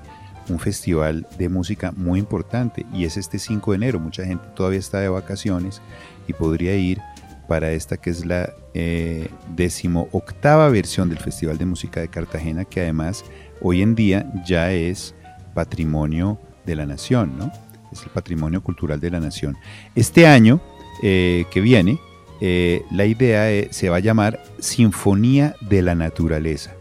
un festival de música muy importante y es este 5 de enero. Mucha gente todavía está de vacaciones y podría ir para esta que es la eh, décimo octava versión del Festival de Música de Cartagena, que además hoy en día ya es patrimonio de la nación, ¿no? Es el patrimonio cultural de la nación. Este año eh, que viene, eh, la idea eh, se va a llamar Sinfonía de la Naturaleza.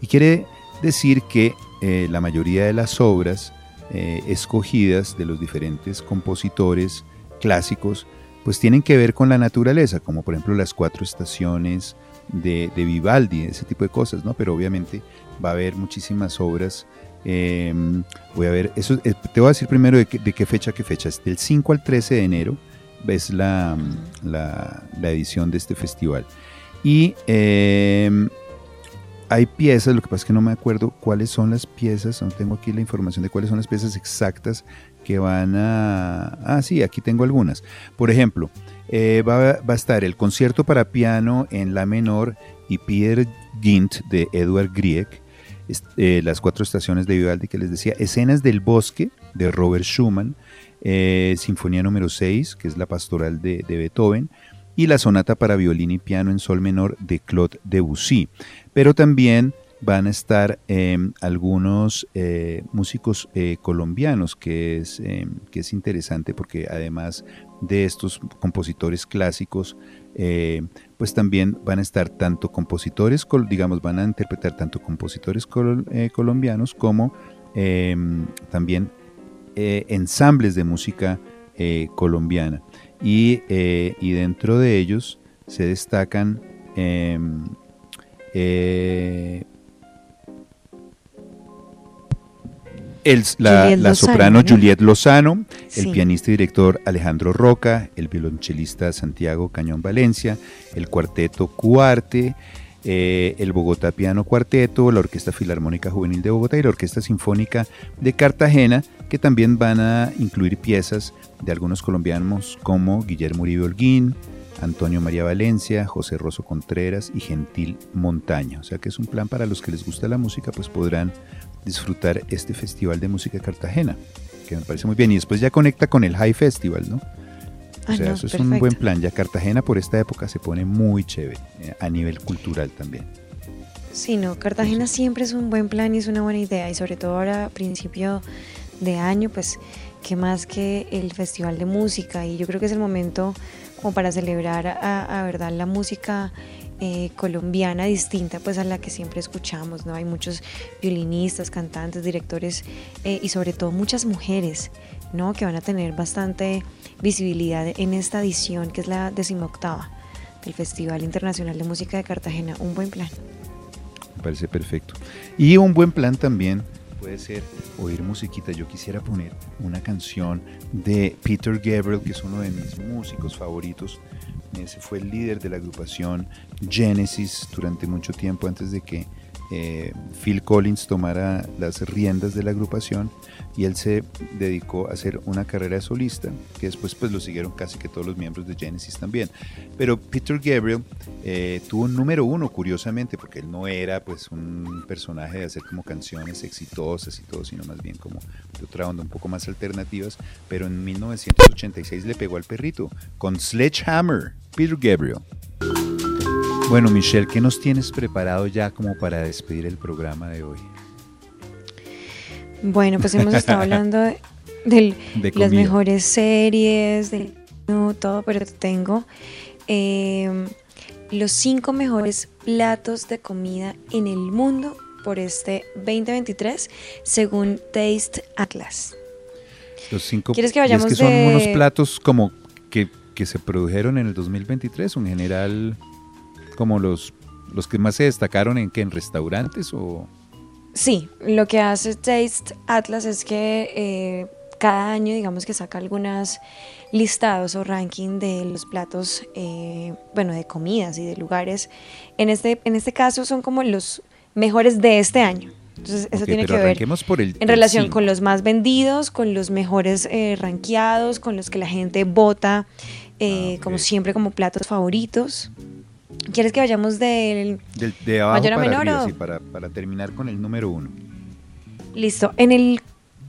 Y quiere decir que eh, la mayoría de las obras eh, escogidas de los diferentes compositores clásicos, pues tienen que ver con la naturaleza, como por ejemplo las cuatro estaciones de, de Vivaldi, ese tipo de cosas, ¿no? Pero obviamente va a haber muchísimas obras. eh, voy a ver, eso, te voy a decir primero de, qué- fecha qué fecha. Es del 5 al 13 de enero es la, la, edición de este festival. Y hay piezas, lo que pasa es que no me acuerdo cuáles son las piezas, no tengo aquí la información de cuáles son las piezas exactas que van a... Ah, sí, aquí tengo algunas. Por ejemplo, eh, va, va a estar el concierto para piano en la menor y Peter Gint de Edward Grieg, eh, las cuatro estaciones de Vivaldi que les decía, escenas del bosque de Robert Schumann, eh, Sinfonía número 6, que es la pastoral de, de Beethoven, y la sonata para violín y piano en sol menor de Claude Debussy. Pero también van a estar eh, algunos eh, músicos eh, colombianos, que es, eh, que es interesante porque además de estos compositores clásicos, eh, pues también van a estar tanto compositores, digamos, van a interpretar tanto compositores col- colombianos como eh, también ensambles de música colombiana. Y, eh, y dentro de ellos se destacan em, eh, el- la, la Lozano, soprano ¿no? Juliet Lozano, el pianista y director Alejandro Roca, el violonchelista Santiago Cañón Valencia, el cuarteto Cuarte, eh, el Bogotá Piano Cuarteto, la Orquesta Filarmónica Juvenil de Bogotá y la Orquesta Sinfónica de Cartagena, que también van a incluir piezas de algunos colombianos como Guillermo Uribe Holguín, Antonio María Valencia, José Rosso Contreras y Gentil Montaña. O sea que es un plan para los que les gusta la música, pues podrán disfrutar este Festival de Música Cartagena, que me parece muy bien. Y después ya conecta con el High Festival, ¿no? O Ah, sea, no, eso es un buen plan. Ya Cartagena por esta época se pone muy chévere, eh, a nivel cultural también. Sí, no, Cartagena siempre es un buen plan y es una buena idea y sobre todo ahora a principio de año, pues que más que el festival de música y yo creo que es el momento como para celebrar a, verdad la música eh, colombiana distinta pues a la que siempre escuchamos, ¿no? Hay muchos violinistas, cantantes, directores eh, y sobre todo muchas mujeres, ¿no? Que van a tener bastante visibilidad en esta edición que es la decimoctava del Festival Internacional de Música de Cartagena. Un buen plan. Me parece perfecto. Y un buen plan también puede ser oír musiquita. Yo quisiera poner una canción de Peter Gabriel, que es uno de mis músicos favoritos. Ese fue el líder de la agrupación Genesis durante mucho tiempo antes de que eh, Phil Collins tomara las riendas de la agrupación y él se dedicó a hacer una carrera de solista, que después pues lo siguieron casi que todos los miembros de Genesis también. Pero Peter Gabriel eh, tuvo un número uno, curiosamente, porque él no era pues un personaje de hacer como canciones exitosas y todo, sino más bien como de otra onda un poco más alternativas, pero en 1986 le pegó al perrito con Sledgehammer, Peter Gabriel. Bueno, Michelle, ¿qué nos tienes preparado ya como para despedir el programa de hoy? Bueno, pues hemos estado hablando de, De las mejores series, del no, todo, pero tengo eh, los cinco mejores platos de comida en el mundo por este 2023 según Taste Atlas. Los cinco. ¿Quieres que y vayamos es que son de- unos platos como que, que se produjeron en el 2023 o en general como los, los que más se destacaron en que en restaurantes o Sí, lo que hace Taste Atlas es que eh, cada año, digamos que saca algunos listados o ranking de los platos, eh, bueno, de comidas y de lugares. En este, en este caso son como los mejores de este año. Entonces, eso tiene que ver por el- en el relación con los más vendidos, con los mejores eh, rankeados, con los que la gente vota, eh, Ah, como siempre, como platos favoritos. ¿Quieres que vayamos del del, de abajo mayor a para menor arriba, o- sí, para, para terminar con el número uno. Listo. En el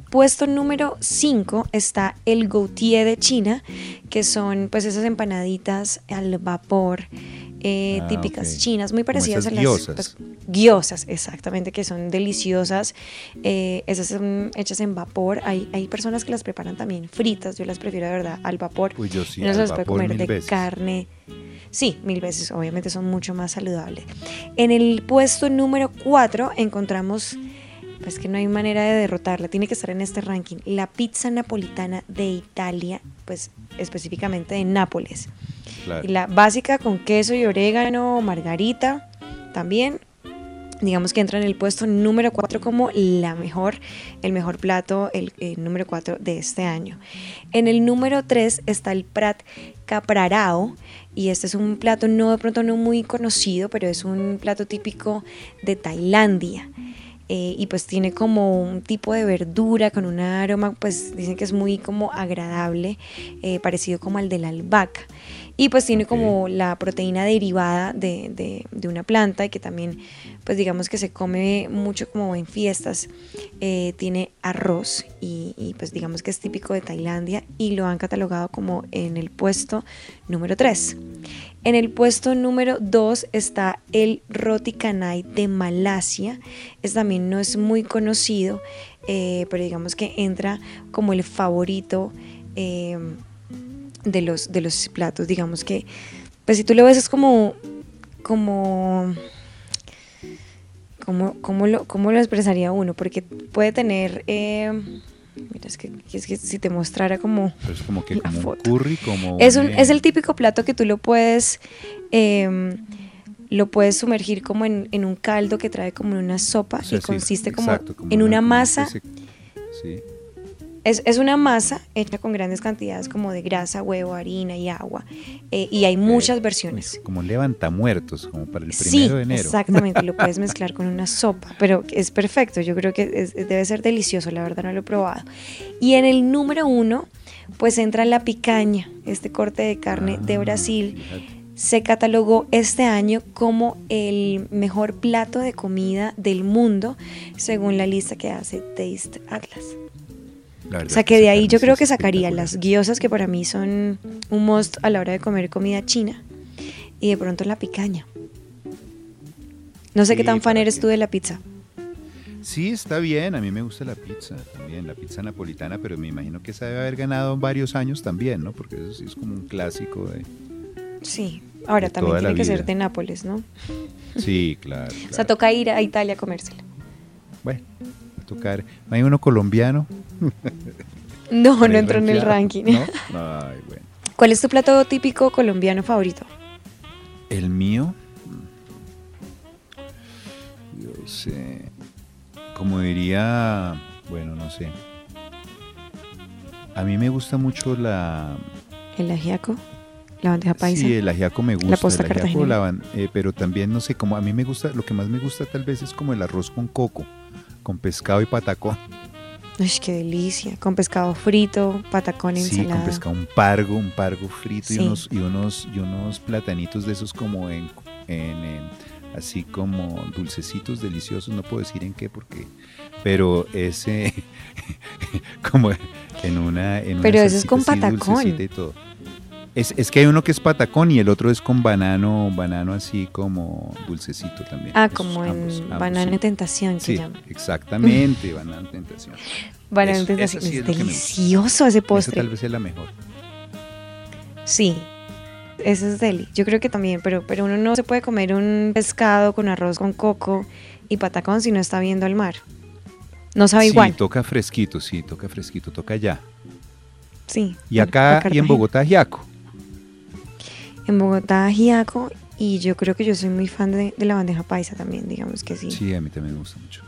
puesto número 5 está el Gautier de China, que son pues esas empanaditas al vapor eh, Ah, típicas chinas, muy parecidas a las gyozas. pues, gyozas, exactamente, que son deliciosas. Eh, esas son hechas en vapor. Hay, hay personas que las preparan también fritas. Yo las prefiero de verdad al vapor. Uy, yo sí, Uno se las puede comer de veces. carne. Sí, mil veces, obviamente son mucho más saludables. En el puesto número 4 encontramos, pues que no hay manera de derrotarla, tiene que estar en este ranking, la pizza napolitana de Italia, pues específicamente de Nápoles. La básica con queso y orégano, margarita, también. Digamos que entra en el puesto número 4 como la mejor, el mejor plato, el, el número 4 de este año. En el número 3 está el Prat Caprarao, y este es un plato no de pronto no muy conocido, pero es un plato típico de Tailandia. eh, y pues tiene como un tipo de verdura con un aroma, pues dicen que es muy como agradable, eh, parecido como al de la albahaca. Y pues tiene como la proteína derivada de, de- de una planta y que también pues digamos que se come mucho como en fiestas. Eh, tiene arroz y, y, pues digamos que es típico de Tailandia y lo han catalogado como en el puesto número 3. En el puesto número 2 está el roti canai de Malasia. Este también no es muy conocido, eh, pero digamos que entra como el favorito eh, de, los, de los platos. Digamos que, pues si tú lo ves es como, como, como, como lo, cómo lo expresaría uno, porque puede tener, eh, mira, es que, es que si te mostrara como Pero es como que la como un foto. curry, como Es, un, un, es el típico plato que tú lo puedes, eh, lo puedes sumergir como en, en un caldo que trae como en una sopa o sea, y sí, consiste como, exacto, como en una masa. sí. Es, es una masa hecha con grandes cantidades como de grasa, huevo, harina y agua. eh, y hay muchas versiones. como levantamuertos, como para el Sí, primero de enero. exactamente, lo puedes mezclar con una sopa, pero es perfecto, yo creo que es- debe ser delicioso, la verdad no lo he probado. Y en el número uno, pues entra la picaña, este corte de carne de Ah, Brasil. Se catalogó este año como el mejor plato de comida del mundo, según la lista que hace Taste Atlas. La O sea que de ahí yo creo que sacaría las guiosas que para mí son un must a la hora de comer comida china y de pronto la picaña. No sé qué tan fan ¿para eres tú de la pizza. Sí, está bien, a mí me gusta la pizza también, la pizza napolitana, pero me imagino que esa debe haber ganado varios años también, ¿no? Porque eso sí es como un clásico de... Sí. Ahora De también tiene que ser de Nápoles, ¿no? Sí, claro. O sea, claro. toca ir a Italia a comérsela. Bueno, tocar. ¿No hay uno colombiano? No, no entró en el ranking. ¿no? Ay, bueno. ¿Cuál es tu plato típico colombiano favorito? El mío, yo sé, como diría, bueno, no sé. A mí me gusta mucho la, El ajiaco, la bandeja paisa. sí, el ajiaco me gusta, La posta el ajiaco, la ban- eh, pero también no sé, como a mí me gusta, lo que más me gusta tal vez es como el arroz con coco, con pescado y patacón. Uy, qué delicia. Con pescado frito, patacón, Sí, ensalada. con pescado, un pargo, un pargo frito Sí. y unos y unos y unos platanitos de esos como en, en, en- así como dulcecitos deliciosos, no puedo decir en qué porque pero ese como en una en una Pero eso es con patacón. y todo. Es, es que hay uno que es patacón y el otro es con banano, banano así como dulcecito también. Ah, Esos como en ambos, banana sí. tentación que Sí, llama. exactamente, banana de tentación. Eso- tentación. esa sí es delicioso ese Esa postre. tal vez es la mejor. Sí, ese es deli. Yo creo que también, pero, pero uno no se puede comer un pescado con arroz con coco y patacón si no está viendo el mar. No sabe sí, igual. toca fresquito, sí, toca fresquito, toca ya. Sí. Y acá y en. Bogotá, ajiaco. En Bogotá, ajiaco. Y yo creo que yo soy muy fan de, de la bandeja paisa también, digamos que sí. Sí, a mí también me gusta mucho.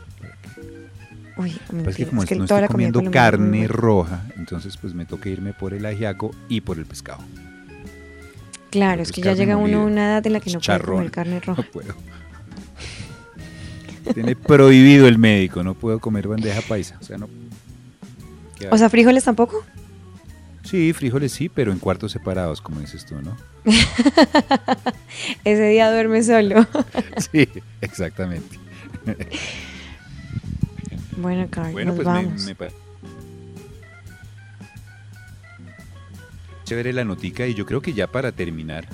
Uy, Lo que pasa es que como es que no estoy comiendo carne roja, entonces pues me toca irme por el ajiaco y por el pescado. Claro, es que ya llega uno a una edad en la que no puede chicharrón. comer carne roja. No puedo. Tiene prohibido el médico, no puedo comer bandeja paisa. O sea, no. ¿Qué O sea, frijoles tampoco. Sí, frijoles sí, pero en cuartos separados, como dices tú, ¿no? Ese día duerme solo. Sí, exactamente. bueno, Carl, Bueno, pues me, vamos. me Chévere la notica y yo creo que ya para terminar,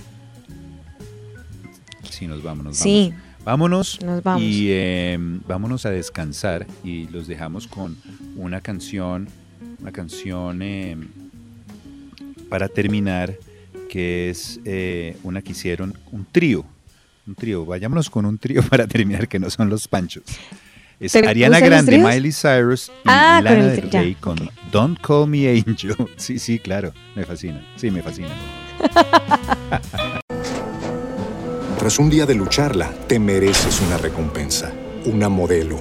sí, nos vamos, nos Sí, vamos. Vámonos, nos vamos. y eh, vámonos a descansar y los dejamos con una canción, una canción eh, para terminar que es eh, una que hicieron un trío, un trío. Vayámonos con un trío para terminar que no son los Panchos. Es ¿Te Ariana Grande? Miley Cyrus y Ah, Lana el del ya, Rey con Don't Call Me Angel. Sí, sí, claro, me fascina. Sí, me fascina. Tras un día de lucharla, te mereces una recompensa, una modelo,